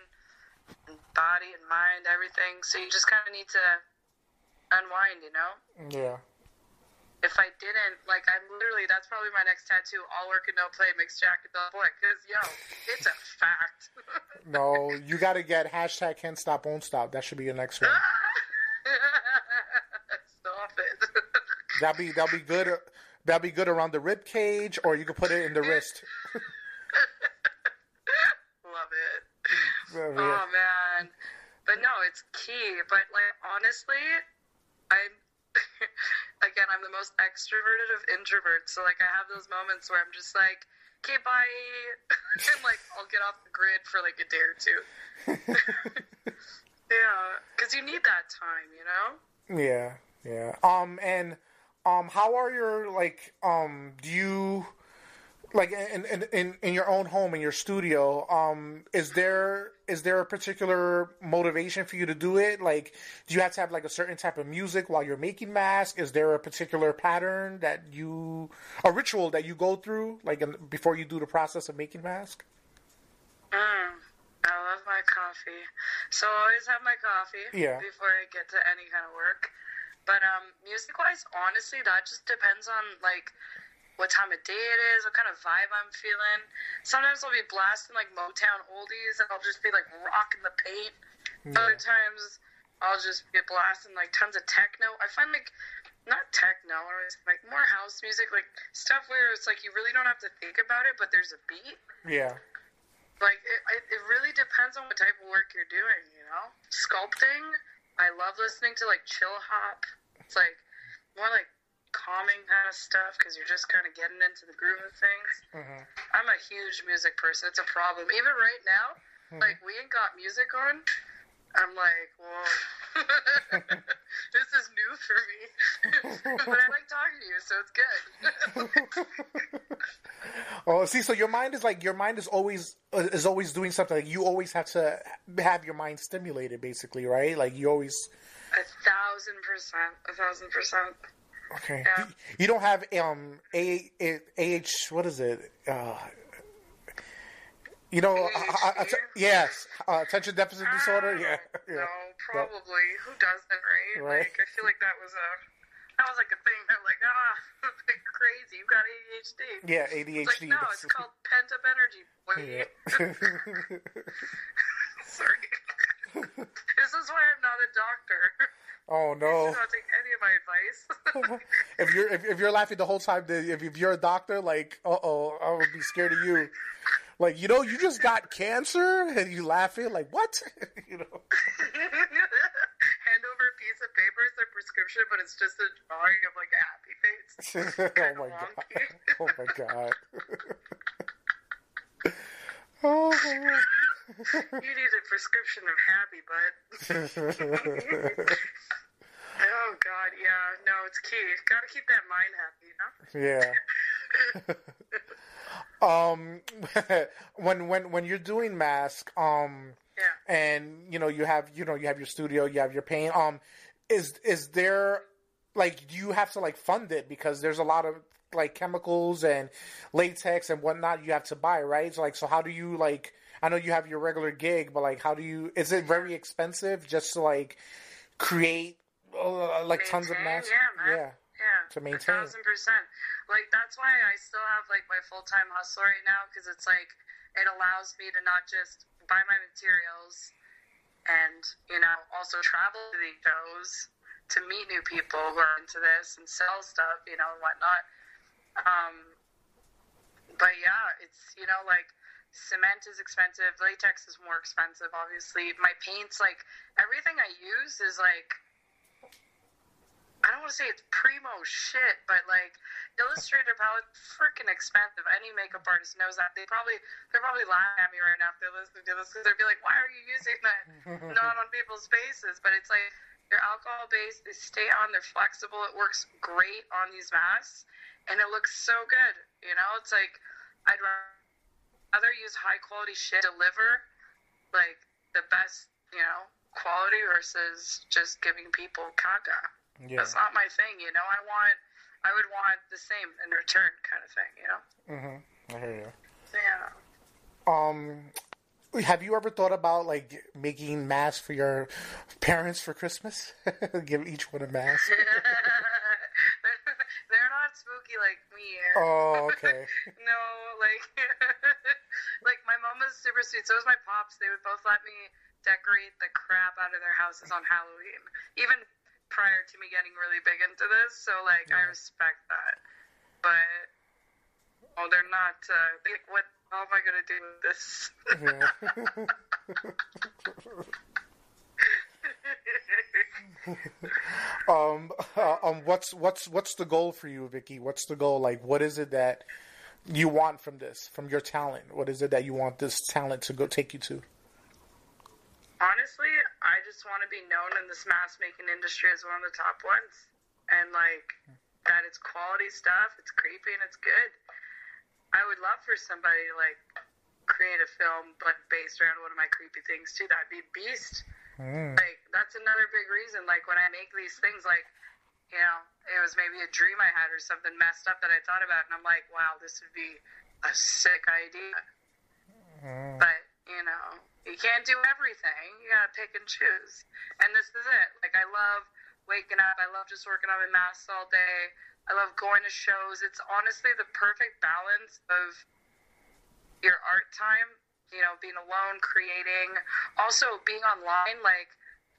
[SPEAKER 1] and body and mind everything so you just kind of need to unwind you know
[SPEAKER 3] yeah.
[SPEAKER 1] if I didn't like I'm literally that's probably my next tattoo all work and no play makes Jack a dull boy because yo it's a fact
[SPEAKER 3] No, you got to get hashtag can't stop, won't stop. That should be your next one.
[SPEAKER 1] stop it
[SPEAKER 3] That'll be that'll be good. Uh, That'll be good around the rib cage, or you could put it in the wrist.
[SPEAKER 1] love it
[SPEAKER 3] Yeah.
[SPEAKER 1] Oh man, but no, it's key. But like honestly, I'm again I'm the most extroverted of introverts. So like I have those moments where I'm just like, okay, bye, and like I'll get off the grid for like a day or two. yeah, because you need that time, you know.
[SPEAKER 3] Yeah, yeah. Um, and um, how are your like um? Do you like in in in, in your own home in your studio? Um, is there is there a particular motivation for you to do it? Like, do you have to have like a certain type of music while you're making masks? Is there a particular pattern that you a ritual that you go through like in, before you do the process of making mask?
[SPEAKER 1] Mm, I love my coffee. So I always have my coffee
[SPEAKER 3] Yeah.
[SPEAKER 1] before I get to any kind of work. But um, music wise, honestly, that just depends on like what time of day it is, what kind of vibe I'm feeling. Sometimes I'll be blasting like Motown oldies, and I'll just be like rocking the paint. Other times I'll just be blasting like tons of techno. I find like not techno, like more house music, like stuff where it's like you really don't have to think about it, but there's a beat.
[SPEAKER 3] Yeah.
[SPEAKER 1] Like it, it, it really depends on what type of work you're doing, you know. Sculpting, I love listening to like chill hop. It's like more like calming kind of stuff because you're just kind of getting into the groove of things.
[SPEAKER 3] Mhm.
[SPEAKER 1] I'm a huge music person. It's a problem. Even right now, like we ain't got music on. I'm like, whoa, this is new for me. but I like talking to you, so it's good.
[SPEAKER 3] Oh, see, so your mind is like your mind is always uh, is always doing something. Like you always have to have your mind stimulated, basically, right? Like you always.
[SPEAKER 1] A thousand percent, a thousand percent.
[SPEAKER 3] Okay.
[SPEAKER 1] Yeah.
[SPEAKER 3] You, don't have um a, a AH what is it? Uh, you know, uh, uh, uh, yes, uh, attention deficit disorder.
[SPEAKER 1] Ah,
[SPEAKER 3] Yeah, yeah.
[SPEAKER 1] No, probably. Who doesn't, right?
[SPEAKER 3] Right.
[SPEAKER 1] Like, I feel like that was a that was like a thing. They're like, ah, you're crazy. You got ADHD.
[SPEAKER 3] Yeah,
[SPEAKER 1] It's
[SPEAKER 3] ADHD.
[SPEAKER 1] like, no, it's called pent up energy.
[SPEAKER 3] Yeah.
[SPEAKER 1] Sorry. This is why I'm not a doctor.
[SPEAKER 3] oh no!
[SPEAKER 1] I don't take any of my advice.
[SPEAKER 3] if you're if, if you're laughing the whole time, if, if you're a doctor, like, uh oh, I would be scared of you. Like, you know, you just got cancer, and you laughing like, what? you know?
[SPEAKER 1] Hand over a piece of paper, it's a prescription, but it's just a drawing of like a happy face.
[SPEAKER 3] oh my god! Oh my god! oh my god!
[SPEAKER 1] You need a prescription of happy, bud. Oh God, yeah, no, it's key. Got to keep that mind happy, you know.
[SPEAKER 3] Yeah. um, when when when you're doing mask, um,
[SPEAKER 1] Yeah.
[SPEAKER 3] and you know you have you know you have your studio, you have your paint. Um, is is there like do you have to like fund it because there's a lot of like chemicals and latex and whatnot you have to buy, right? So like, so how do you like? I know you have your regular gig, but like, how do you? Is it very expensive just to like create uh, like tons of
[SPEAKER 1] Maintain,
[SPEAKER 3] masks?
[SPEAKER 1] Yeah, man.
[SPEAKER 3] Yeah.
[SPEAKER 1] Yeah,
[SPEAKER 3] To maintain.
[SPEAKER 1] A thousand percent. Like that's why I still have like my full time hustle right now because it's like it allows me to not just buy my materials and you know also travel to these shows to meet new people who are into this and sell stuff, you know, and whatnot. Um, but yeah, it's you know like cement is expensive, latex is more expensive, obviously. My paints, like everything I use, is like I don't want to say it's primo shit, but like Illustrator palette, freaking expensive. Any makeup artist knows that. They probably they're probably laughing at me right now if they're listening to this because they'd be like, "Why are you using that not on people's faces?" But it's like they're alcohol based. They stay on. They're flexible. It works great on these masks, and it looks so good. You know, it's like I'd rather use high quality shit deliver like the best, you know, quality versus just giving people caca.
[SPEAKER 3] Yeah.
[SPEAKER 1] That's not my thing, you know. I want, I would want the same in return, kind of thing, you know.
[SPEAKER 3] Mm-hmm. I hear you.
[SPEAKER 1] Yeah.
[SPEAKER 3] Um, have you ever thought about like making masks for your parents for Christmas? Give each one a mask.
[SPEAKER 1] They're not spooky like me.
[SPEAKER 3] Oh, okay.
[SPEAKER 1] no, like, like my mom was super sweet. So was my pops. They would both let me decorate the crap out of their houses on Halloween, even prior to me getting really big into this. So like, I respect that. But oh, they're not. Uh, like, what? How am I gonna do with this?
[SPEAKER 3] um, uh, um, what's what's what's the goal for you, Vicky? What's the goal? Like, what is it that you want from this, from your talent? What is it that you want this talent to go take you to?
[SPEAKER 1] Honestly, I just want to be known in this mask making industry as one of the top ones, and like that it's quality stuff. It's creepy and it's good. I would love for somebody to like create a film, but based around one of my creepy things too. That'd be beast. Mm. Like that's another big reason. Like when I make these things, like you know, it was maybe a dream I had or something messed up that I thought about, and I'm like, wow, this would be a sick idea. Mm. But you know, you can't do everything. You gotta pick and choose. And this is it. Like I love waking up. I love just working on my masks all day. I love going to shows. It's honestly the perfect balance of your art time, you know, being alone, creating, also being online. Like,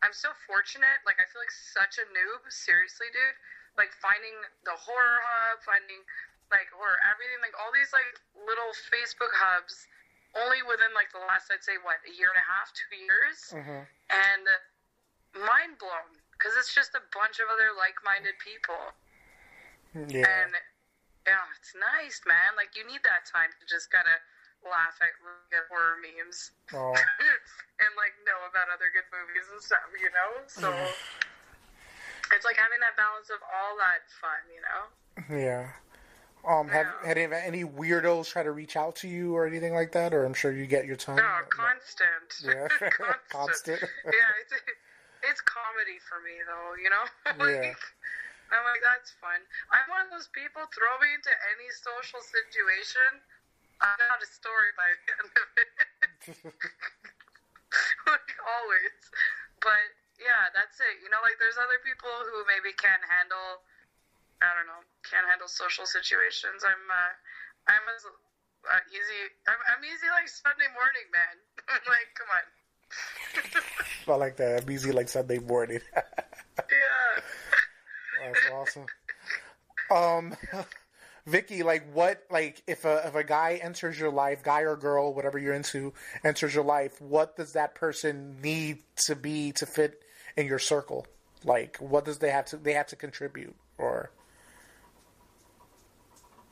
[SPEAKER 1] I'm so fortunate. Like, I feel like such a noob. Seriously, dude. Like, finding the horror hub, finding, like, horror everything, like, all these, like, little Facebook hubs only within, like, the last, I'd say, what, a year and a half, two years?
[SPEAKER 3] Mm-hmm.
[SPEAKER 1] And mind blown because it's just a bunch of other like-minded people.
[SPEAKER 3] Yeah.
[SPEAKER 1] And yeah, it's nice, man. Like you need that time to just kind of laugh at, at horror memes
[SPEAKER 3] Oh.
[SPEAKER 1] and like know about other good movies and stuff, you know. So it's like having that balance of all that fun, you know.
[SPEAKER 3] Yeah. Um, have
[SPEAKER 1] Yeah.
[SPEAKER 3] had any, any weirdos try to reach out to you or anything like that, or I'm sure you get your time.
[SPEAKER 1] No, constant.
[SPEAKER 3] Yeah.
[SPEAKER 1] constant.
[SPEAKER 3] Constant.
[SPEAKER 1] yeah, it's it's comedy for me though, you know.
[SPEAKER 3] Yeah.
[SPEAKER 1] like, I'm like that's fun. I'm one of those people. Throw me into any social situation, I got a story by the end of it. like always. But yeah, that's it. You know, like there's other people who maybe can't handle. I don't know, can't handle social situations. I'm uh, I'm as uh, easy. I'm, I'm easy like Sunday morning, man. I'm like, come on.
[SPEAKER 3] I like that. I'm easy like Sunday morning.
[SPEAKER 1] Yeah.
[SPEAKER 3] That's awesome. Um, Vicky, like what, like if a if a guy enters your life, guy or girl, whatever you're into, enters your life, what does that person need to be to fit in your circle? Like, what does they have to they have to contribute or?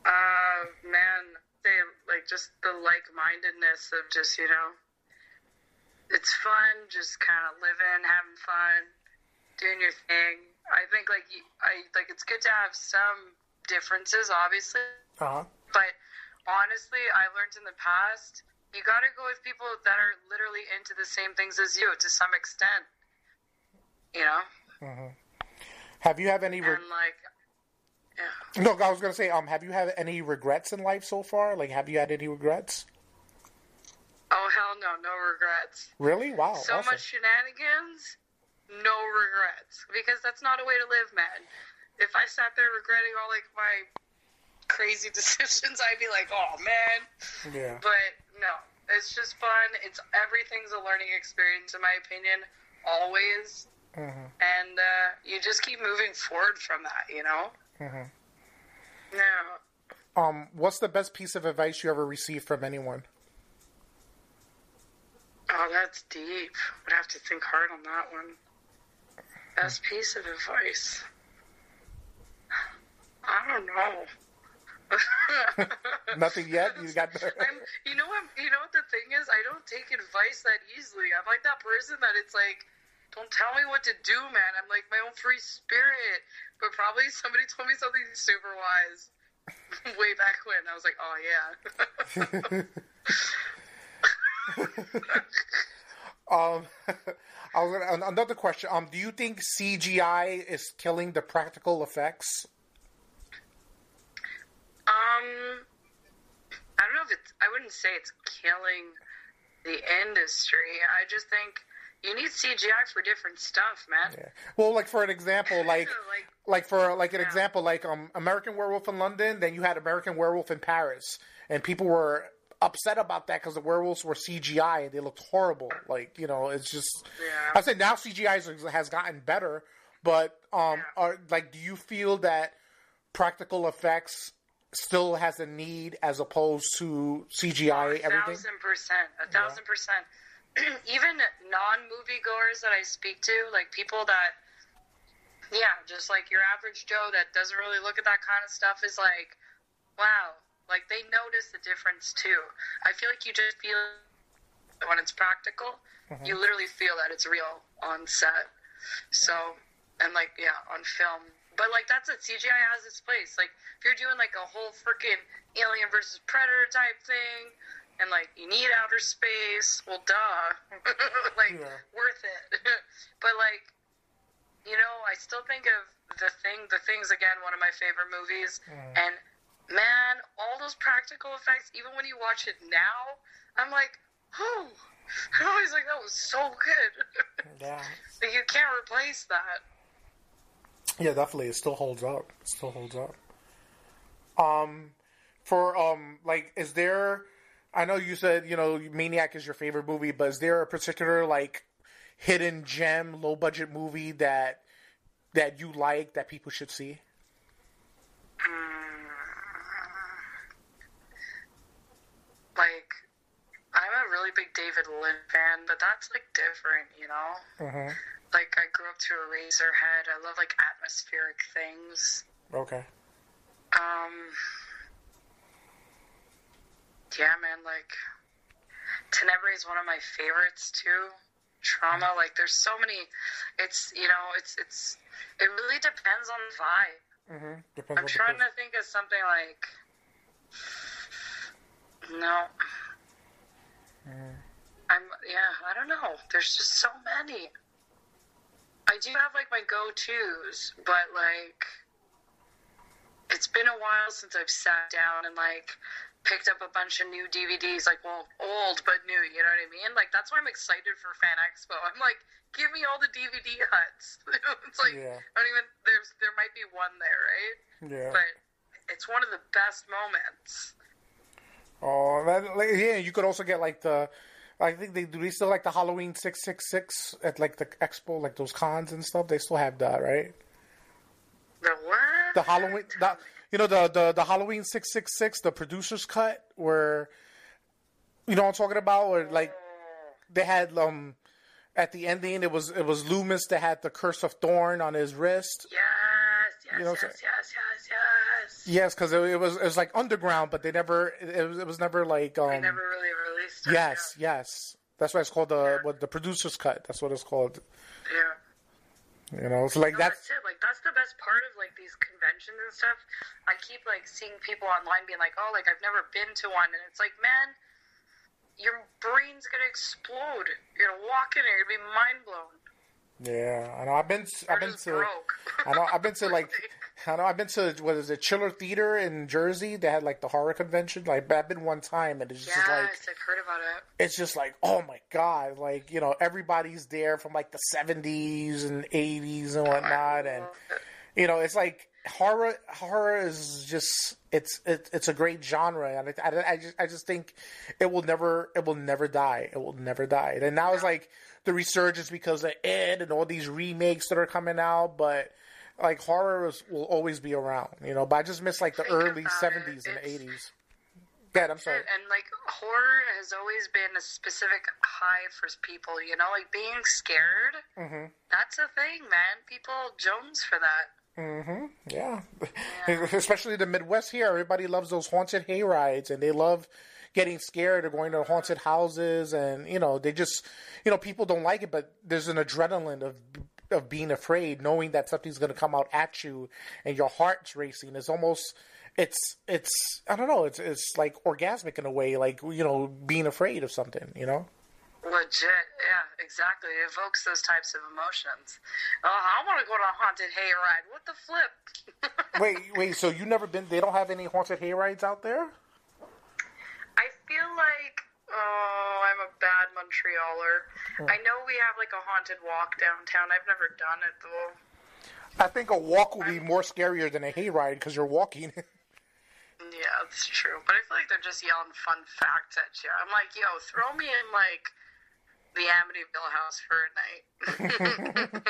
[SPEAKER 1] Uh, man, they like just the like-mindedness of just you know, it's fun, just kind of living, having fun, doing your thing. I think like I like it's good to have some differences, obviously,
[SPEAKER 3] Uh huh.
[SPEAKER 1] but honestly, I learned in the past you got to go with people that are literally into the same things as you to some extent. You know,
[SPEAKER 3] Have you have any? Re-
[SPEAKER 1] and like, yeah.
[SPEAKER 3] no, I was gonna say, um, have you had any regrets in life so far? Like, have you had any regrets?
[SPEAKER 1] Oh hell no, no regrets.
[SPEAKER 3] Really? Wow.
[SPEAKER 1] so
[SPEAKER 3] awesome.
[SPEAKER 1] much shenanigans, no regrets. Because that's not a way to live, man. If I sat there regretting all like my crazy decisions, I'd be like, oh man.
[SPEAKER 3] Yeah.
[SPEAKER 1] But no, it's just fun. It's everything's a learning experience, in my opinion, always.
[SPEAKER 3] Mhm.
[SPEAKER 1] And uh, you just keep moving forward from that, you know.
[SPEAKER 3] Mhm.
[SPEAKER 1] Yeah.
[SPEAKER 3] Um, what's the best piece of advice you ever received from anyone?
[SPEAKER 1] Oh, that's deep. Would have to think hard on that one. Best piece of advice. Don't know.
[SPEAKER 3] Nothing yet. You got.
[SPEAKER 1] I'm, you know what? You know what the thing is? I don't take advice that easily. I'm like that person that it's like, don't tell me what to do, man. I'm like my own free spirit. But probably somebody told me something super wise way back when. I was like, oh yeah.
[SPEAKER 3] Um, I was gonna, another question. Um, do you think CGI is killing the practical effects?
[SPEAKER 1] Um, I don't know if it's. I wouldn't say it's killing the industry. I just think you need CGI for different stuff, man.
[SPEAKER 3] Yeah. Well, like for an example, like
[SPEAKER 1] Like,
[SPEAKER 3] like for like an
[SPEAKER 1] Yeah.
[SPEAKER 3] example, like um, American Werewolf in London. Then you had American Werewolf in Paris, and people were upset about that because the werewolves were CGI and they looked horrible. Like you know, it's just.
[SPEAKER 1] Yeah.
[SPEAKER 3] I said now CGI has- has gotten better, but um, are like, do you feel that practical effects still has a need as opposed to CGI?
[SPEAKER 1] Oh, a
[SPEAKER 3] everything.
[SPEAKER 1] thousand percent, a thousand percent. Even non moviegoers that I speak to, like people that, yeah, just like your average Joe that doesn't really look at that kind of stuff, is like, wow, like they notice the difference too. I feel like you just feel when it's practical, mm-hmm. you literally feel that it's real on set. So, and like, yeah, on film. But like, that's it. CGI has its place. Like, if you're doing like a whole freaking Alien versus Predator type thing, and like you need outer space, well, duh, like
[SPEAKER 3] Yeah.
[SPEAKER 1] worth it. but like, you know, I still think of the thing. The things again, one of my favorite movies, mm. and man, all those practical effects. Even when you watch it now, I'm like, oh, I'm always like, that was so good.
[SPEAKER 3] Yeah.
[SPEAKER 1] like, you can't replace that.
[SPEAKER 3] Yeah, definitely. It still holds up. It still holds up. Um, for um, like, is there? I know you said you know Maniac is your favorite movie, but is there a particular like hidden gem, low budget movie that that you like that people should see?
[SPEAKER 1] Like, I'm a really big David Lynch fan, but that's like different, you know.
[SPEAKER 3] Mm-hmm.
[SPEAKER 1] Like, I grew up to Eraserhead. I love like atmospheric things.
[SPEAKER 3] Okay.
[SPEAKER 1] Um, yeah, man, like Tenebrae is one of my favorites too. Trauma, like there's so many. It's you know, it's it's it really depends on the vibe.
[SPEAKER 3] Mm-hmm. Depends
[SPEAKER 1] I'm trying to think of something like no. I'm yeah, I don't know. There's just so many. I do have like my go-tos, but like it's been a while since I've sat down and like picked up a bunch of new DVDs, like well, old but new. You know what I mean? Like that's why I'm excited for Fan Expo. I'm like, give me all the DVD huts. it's like
[SPEAKER 3] Yeah.
[SPEAKER 1] I don't even. There's there might be one there, right?
[SPEAKER 3] Yeah.
[SPEAKER 1] But it's one of the best moments.
[SPEAKER 3] Oh, that, like, yeah. You could also get like the. I think they do. They still like the Halloween six six six at like the expo, like those cons and stuff. They still have that, right?
[SPEAKER 1] The what?
[SPEAKER 3] the Halloween, the, you know the the the Halloween six six six, the producers cut, where you know what I'm talking about, where like they had um at the ending it was it was Loomis that had the curse of thorn on his wrist.
[SPEAKER 1] Yes, yes,
[SPEAKER 3] You know
[SPEAKER 1] yes, yes, yes, yes.
[SPEAKER 3] Yes, because it, it was it was like underground, but they never it was it was never like um
[SPEAKER 1] They never really released it.
[SPEAKER 3] yes yes that's why it's called the what the producers cut. That's what it's called.
[SPEAKER 1] Yeah.
[SPEAKER 3] You know, it's like
[SPEAKER 1] No,
[SPEAKER 3] that's
[SPEAKER 1] that's it. Like that's the best part of like these conventions and stuff. I keep like seeing people online being like, "Oh, like I've never been to one," and it's like, man, your brain's gonna explode. You're gonna walk in there, you're gonna be mind blown.
[SPEAKER 3] Yeah. I know. I've been I've been to. I know. I've been to like, I know. I've been to what is it, Chiller Theater in Jersey. They had like the horror convention. Like I've been one time, and it's just
[SPEAKER 1] yes,
[SPEAKER 3] like
[SPEAKER 1] I've heard about it.
[SPEAKER 3] it's just like oh my god, like you know everybody's there from like the seventies and eighties and oh, whatnot, and you know it's like horror. Horror is just it's it, it's a great genre, and I, I, I just I just think it will never it will never die. It will never die. And now it's like the resurgence because of It and all these remakes that are coming out, but like horror is, will always be around, you know. But I just miss like the
[SPEAKER 1] Think
[SPEAKER 3] early
[SPEAKER 1] about it.
[SPEAKER 3] seventies and eighties. Yeah, I'm sorry.
[SPEAKER 1] And like horror has always been a specific high for people, you know, like being scared.
[SPEAKER 3] hmm
[SPEAKER 1] That's a thing, man. People Jones for that.
[SPEAKER 3] Hmm Yeah. Especially the Midwest here, everybody loves those haunted hay rides, and they love getting scared or going to haunted houses, and you know they just, you know, people don't like it, but there's an adrenaline of of being afraid, knowing that something's going to come out at you, and your heart's racing. It's almost. It's it's I don't know it's it's like orgasmic in a way like you know being afraid of something you know
[SPEAKER 1] Legit, yeah, exactly. It evokes those types of emotions. Oh, I want to go to a haunted hayride. What the flip?
[SPEAKER 3] wait wait so you never been they don't have any haunted hayrides out there
[SPEAKER 1] I feel like, oh, I'm a bad Montrealer. Hmm. I know we have like a haunted walk downtown. I've never done it though.
[SPEAKER 3] I think a walk will be more scarier than a hayride because you're walking.
[SPEAKER 1] Yeah, that's true. But I feel like they're just yelling fun facts at you. I'm like, yo, throw me in like the Amityville house for a night.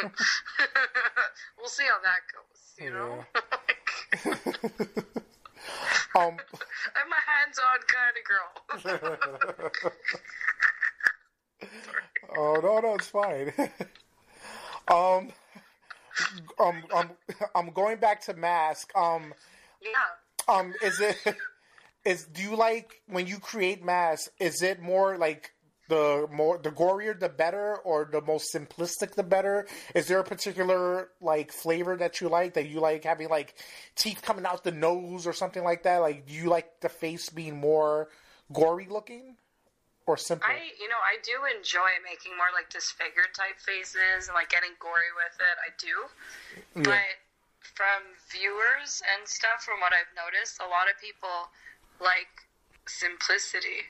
[SPEAKER 1] we'll see how that goes. You know,
[SPEAKER 3] um,
[SPEAKER 1] I'm a hands-on kind of girl.
[SPEAKER 3] oh no, no, it's fine. um, um, um, I'm going back to mask. Um,
[SPEAKER 1] yeah.
[SPEAKER 3] um, is it is do you like when you create masks? Is it more like the more the gorier the better, or the most simplistic the better? Is there a particular like flavor that you like that you like having like teeth coming out the nose or something like that? Like, do you like the face being more gory looking or simple?
[SPEAKER 1] I, you know, I do enjoy making more like disfigured type faces and like getting gory with it. I do. But from viewers and stuff, from what I've noticed, a lot of people like simplicity.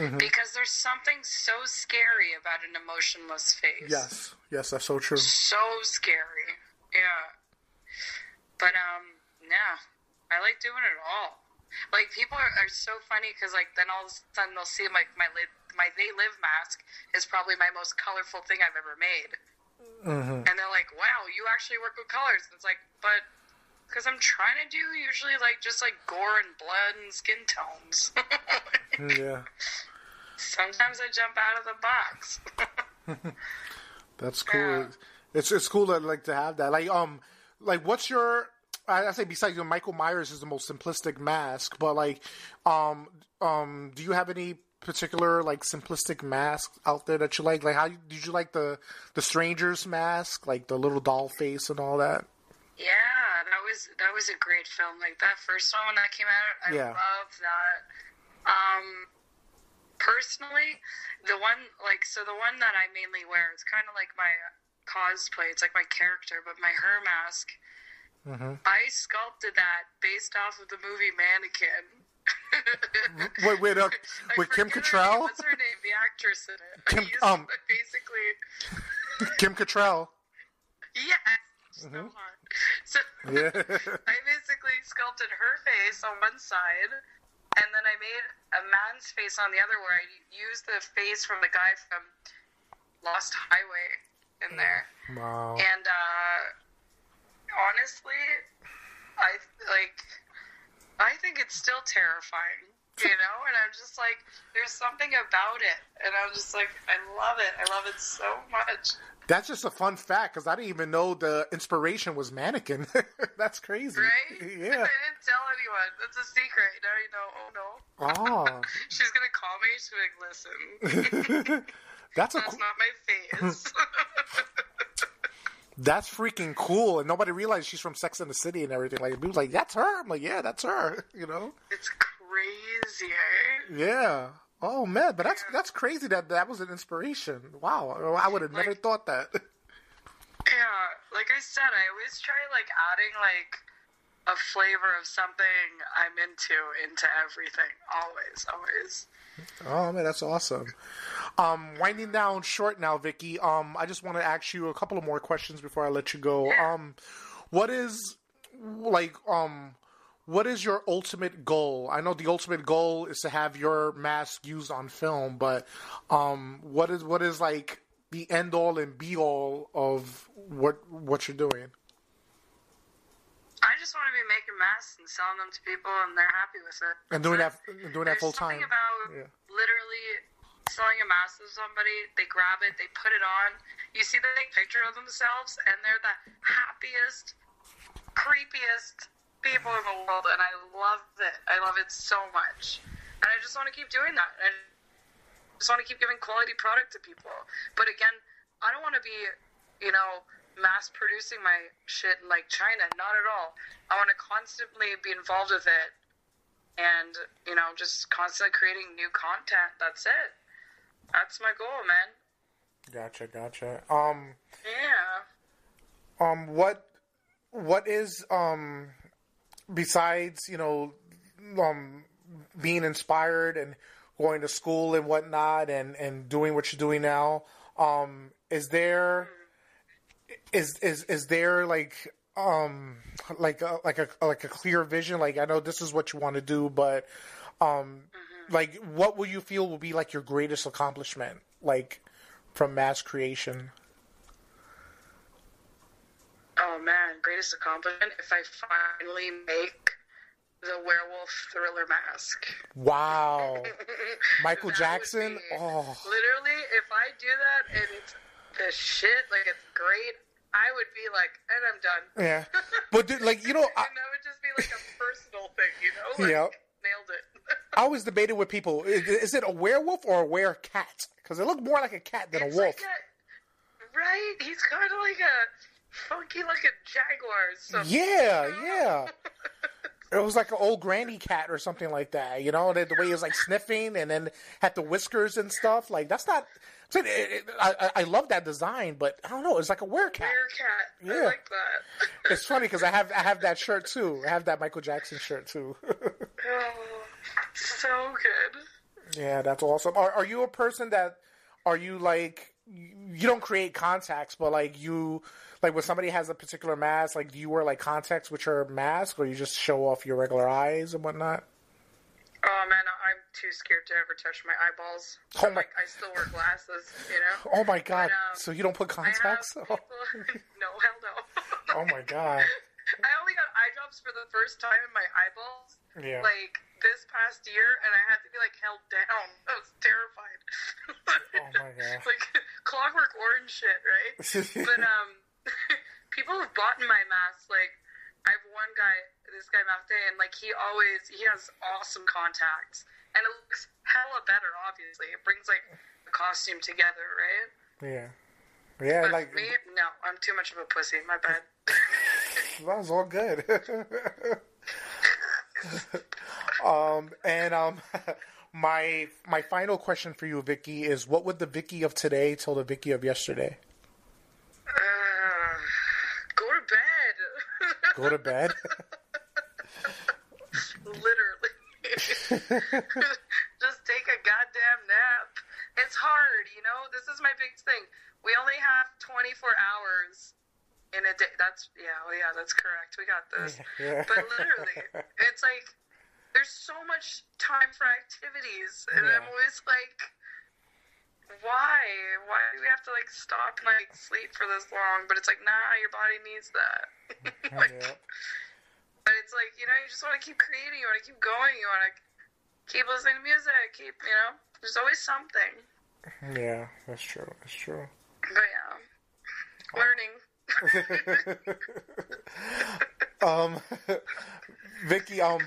[SPEAKER 3] Mm-hmm.
[SPEAKER 1] because there's something so scary about an emotionless face.
[SPEAKER 3] Yes, yes, that's so true.
[SPEAKER 1] So scary. Yeah. But um, yeah, I like doing it all. Like people are, are so funny because like then all of a sudden they'll see like my li- my they live mask is probably my most colorful thing I've ever made,
[SPEAKER 3] Mm-hmm.
[SPEAKER 1] and they're like, "Wow, you actually work with colors." And it's like, but because I'm trying to do usually like just like gore and blood and skin tones.
[SPEAKER 3] Yeah,
[SPEAKER 1] Sometimes I jump out of the box.
[SPEAKER 3] that's cool.
[SPEAKER 1] Yeah.
[SPEAKER 3] It's it's cool to like to have that. Like um, like what's your? I, I say besides you know, Michael Myers is the most simplistic mask, but like um um, do you have any particular like simplistic masks out there that you like? Like how did you like the the Strangers mask, like the little doll face and all that?
[SPEAKER 1] Yeah, that was that was a great film. Like that first one when that came out, I
[SPEAKER 3] Yeah.
[SPEAKER 1] love that. Um, personally, the one like so the one that I mainly wear, it's kind of like my cosplay. It's like my character, but my her mask.
[SPEAKER 3] Mm-hmm.
[SPEAKER 1] I sculpted that based off of the movie Mannequin.
[SPEAKER 3] Wait, wait, uh, with Kim
[SPEAKER 1] name.
[SPEAKER 3] Cattrall?
[SPEAKER 1] What's her name? The actress in it.
[SPEAKER 3] Kim- um,
[SPEAKER 1] basically.
[SPEAKER 3] Kim Cattrall.
[SPEAKER 1] Yes. So hard. So
[SPEAKER 3] Mm-hmm. Yeah.
[SPEAKER 1] I basically sculpted her face on one side, and then I made a man's face on the other, where I used the face from the guy from Lost Highway in there.
[SPEAKER 3] Wow.
[SPEAKER 1] And uh, honestly, I like. I think it's still terrifying, you know. And I'm just like, there's something about it, and I'm just like, I love it. I love it so much.
[SPEAKER 3] That's just a fun fact because I didn't even know the inspiration was mannequin. That's crazy.
[SPEAKER 1] Right?
[SPEAKER 3] Yeah.
[SPEAKER 1] I didn't tell anyone. That's a secret. Now you know. Oh no.
[SPEAKER 3] Oh,
[SPEAKER 1] She's gonna call me. She's like, listen,
[SPEAKER 3] that's a
[SPEAKER 1] that's
[SPEAKER 3] cool,
[SPEAKER 1] not my face.
[SPEAKER 3] that's freaking cool, and nobody realized she's from Sex and the City and everything. Like people like, that's her. I'm like, yeah, that's her. You know?
[SPEAKER 1] it's crazy, eh?
[SPEAKER 3] Yeah. Oh man, but that's that's crazy that that was an inspiration. Wow, I would have never thought that.
[SPEAKER 1] Yeah, like I said, I always try like adding like a flavor of something I'm into into everything. Always, always.
[SPEAKER 3] Oh man, that's awesome. Um, winding down short now, Vicky. Um, I just want to ask you a couple of more questions before I let you go.
[SPEAKER 1] Yeah.
[SPEAKER 3] Um, what is like um, what is your ultimate goal? I know the ultimate goal is to have your mask used on film, but um, what is what is like the end all and be all of what what you're doing?
[SPEAKER 1] I just want to be making masks and selling them to people, and they're happy with it.
[SPEAKER 3] And doing that
[SPEAKER 1] That's it.
[SPEAKER 3] and doing that full time.
[SPEAKER 1] something about
[SPEAKER 3] Yeah.
[SPEAKER 1] literally selling a mask to somebody. They grab it, they put it on. You see the big picture of themselves, and they're the happiest, creepiest people in the world, and I love it. I love it so much, and I just want to keep doing that. I just want to keep giving quality product to people. But again, I don't want to be, you know, mass producing my shit in like China. Not at all. I want to constantly be involved with it and you know just constantly creating new content that's it that's my goal man
[SPEAKER 3] Gotcha, gotcha. Um.
[SPEAKER 1] yeah
[SPEAKER 3] um what what is um besides you know um being inspired and going to school and whatnot and and doing what you're doing now um is there is is is there like um like a, like a like a clear vision? Like i know this is what you want to do but um like what will you feel will be like your greatest accomplishment like from mass creation
[SPEAKER 1] oh man greatest accomplishment if i finally make the werewolf thriller mask
[SPEAKER 3] Wow. Michael Jackson?
[SPEAKER 1] be-
[SPEAKER 3] Oh.
[SPEAKER 1] literally if i do that and it's the shit like it's great i would be like and i'm done
[SPEAKER 3] Yeah. But dude, like you know, I,
[SPEAKER 1] and that would just be like a personal thing you know like,
[SPEAKER 3] Yep.
[SPEAKER 1] nailed it
[SPEAKER 3] I always debated with people: is, is it a werewolf or a werecat? Because it looked more like a cat than a wolf.
[SPEAKER 1] like a- right he's kind of like a funky looking jaguar or something
[SPEAKER 3] Yeah, yeah. It was like an old granny cat or something like that. You know, the, the way he was like sniffing and then had the whiskers and stuff. Like that's not. it- it- I, I I love that design, but I don't know. It's like a werecat.
[SPEAKER 1] Bearcat.
[SPEAKER 3] Yeah.
[SPEAKER 1] I like that.
[SPEAKER 3] It's funny because I have I have that shirt too. I have that Michael Jackson shirt too.
[SPEAKER 1] oh, so good.
[SPEAKER 3] Yeah, that's awesome. Are, are you a person that are you like you don't create contacts, but like you like when somebody has a particular mask, like do you wear like contacts with your mask, or you just show off your regular eyes and whatnot?
[SPEAKER 1] Oh man, I'm too scared to ever touch my eyeballs.
[SPEAKER 3] Oh my-
[SPEAKER 1] like, I still wear glasses, you know.
[SPEAKER 3] Oh my god!
[SPEAKER 1] But, um,
[SPEAKER 3] so you don't put contacts?
[SPEAKER 1] people- no, hell no.
[SPEAKER 3] Oh my god!
[SPEAKER 1] I only got eye drops for the first time in my eyeballs,
[SPEAKER 3] Yeah.
[SPEAKER 1] like this past year, and I had to be like held down. I was terrified.
[SPEAKER 3] Oh my god!
[SPEAKER 1] like clockwork orange shit, right? but um, people have bought in my mask. Like, I have one guy, this guy Mate, and like he always he has awesome contacts, and it looks hella better. Obviously, it brings like the costume together, right?
[SPEAKER 3] yeah. Yeah,
[SPEAKER 1] But
[SPEAKER 3] like
[SPEAKER 1] me, no, I'm too much of a pussy. My bad.
[SPEAKER 3] that was all good. um, and um, my my final question for you, Vicky, is what would the Vicky of today tell the Vicky of yesterday?
[SPEAKER 1] Uh, go to bed.
[SPEAKER 3] Go to bed.
[SPEAKER 1] Literally. Just take a goddamn nap. It's hard, you know? This is my big thing. We only have 24 hours in a day. That's, yeah, well, yeah, that's correct. We got this.
[SPEAKER 3] Yeah.
[SPEAKER 1] But literally, it's like, there's so much time for activities. And
[SPEAKER 3] Yeah.
[SPEAKER 1] I'm always like, why? Why do we have to, like, stop and, like, sleep for this long? But it's like, nah, your body needs that. like,
[SPEAKER 3] Yeah.
[SPEAKER 1] but it's like, you know, you just want to keep creating, you want to keep going, you want to keep listening to music, keep, you know, there's always something.
[SPEAKER 3] Yeah, that's true. That's true.
[SPEAKER 1] But yeah, learning.
[SPEAKER 3] um, Vicky, um,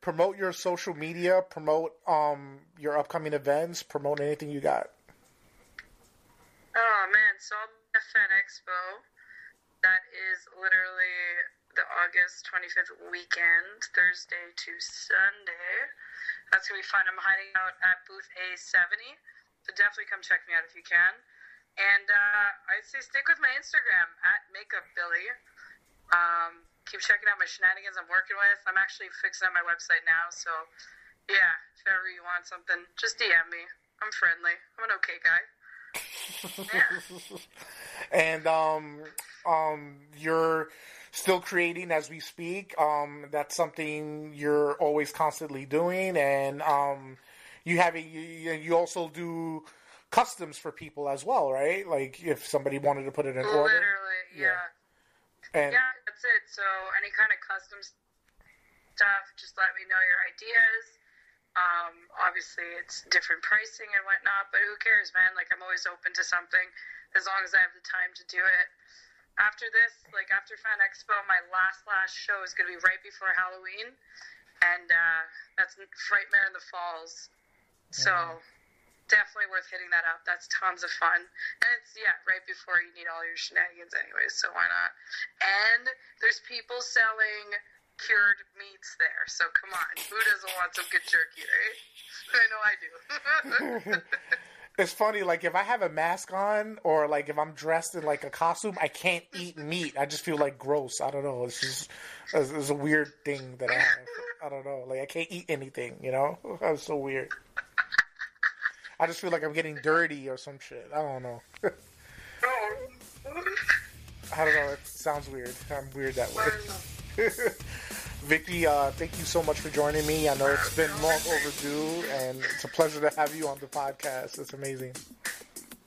[SPEAKER 3] promote your social media, promote um your upcoming events, promote anything you got.
[SPEAKER 1] Oh man, so I'll be at Fan Expo. That is literally the August 25th weekend, Thursday to Sunday. That's gonna be fun. I'm hiding out at booth A70, so definitely come check me out if you can. And uh, I'd say stick with my Instagram at MakeupBilly. Um, keep checking out my shenanigans I'm working with. I'm actually fixing up my website now, so yeah, if ever you want something, just DM me. I'm friendly. I'm an okay guy. Yeah.
[SPEAKER 3] and um um you're still creating as we speak um that's something you're always constantly doing and um you have a, you, you also do customs for people as well right like if somebody wanted to put it in order
[SPEAKER 1] Literally, yeah.
[SPEAKER 3] and
[SPEAKER 1] Yeah, that's it. So any kind of custom stuff, just let me know your ideas. Um, obviously, it's different pricing and whatnot, but who cares, man? Like, I'm always open to something as long as I have the time to do it. After this, like after Fan Expo, my last last show is gonna be right before Halloween, and uh, that's Frightmare in the Falls. So definitely worth hitting that up. That's tons of fun, and it's yeah right before you need all your shenanigans anyways. So why not? And there's people selling cured meats there. So come on, who doesn't want some good jerky, right? I know I do.
[SPEAKER 3] it's funny like if i have a mask on or like if i'm dressed in like a costume i can't eat meat. I just feel like gross. I don't know. It's just it's, it's a weird thing that i have. I don't know. Like i can't eat anything you know? That's so weird. I just feel like i'm getting dirty or some shit. I don't know. I don't know. It sounds weird. I'm weird that way Vicky, uh, thank you so much for joining me. I know it's been long overdue, and it's a pleasure to have you on the podcast. It's amazing.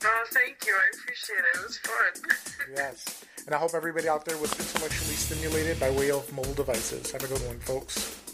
[SPEAKER 1] oh, thank you. I appreciate it. It was fun.
[SPEAKER 3] Yes. And I hope everybody out there was intellectually stimulated by way of mobile devices. Have a good one, folks.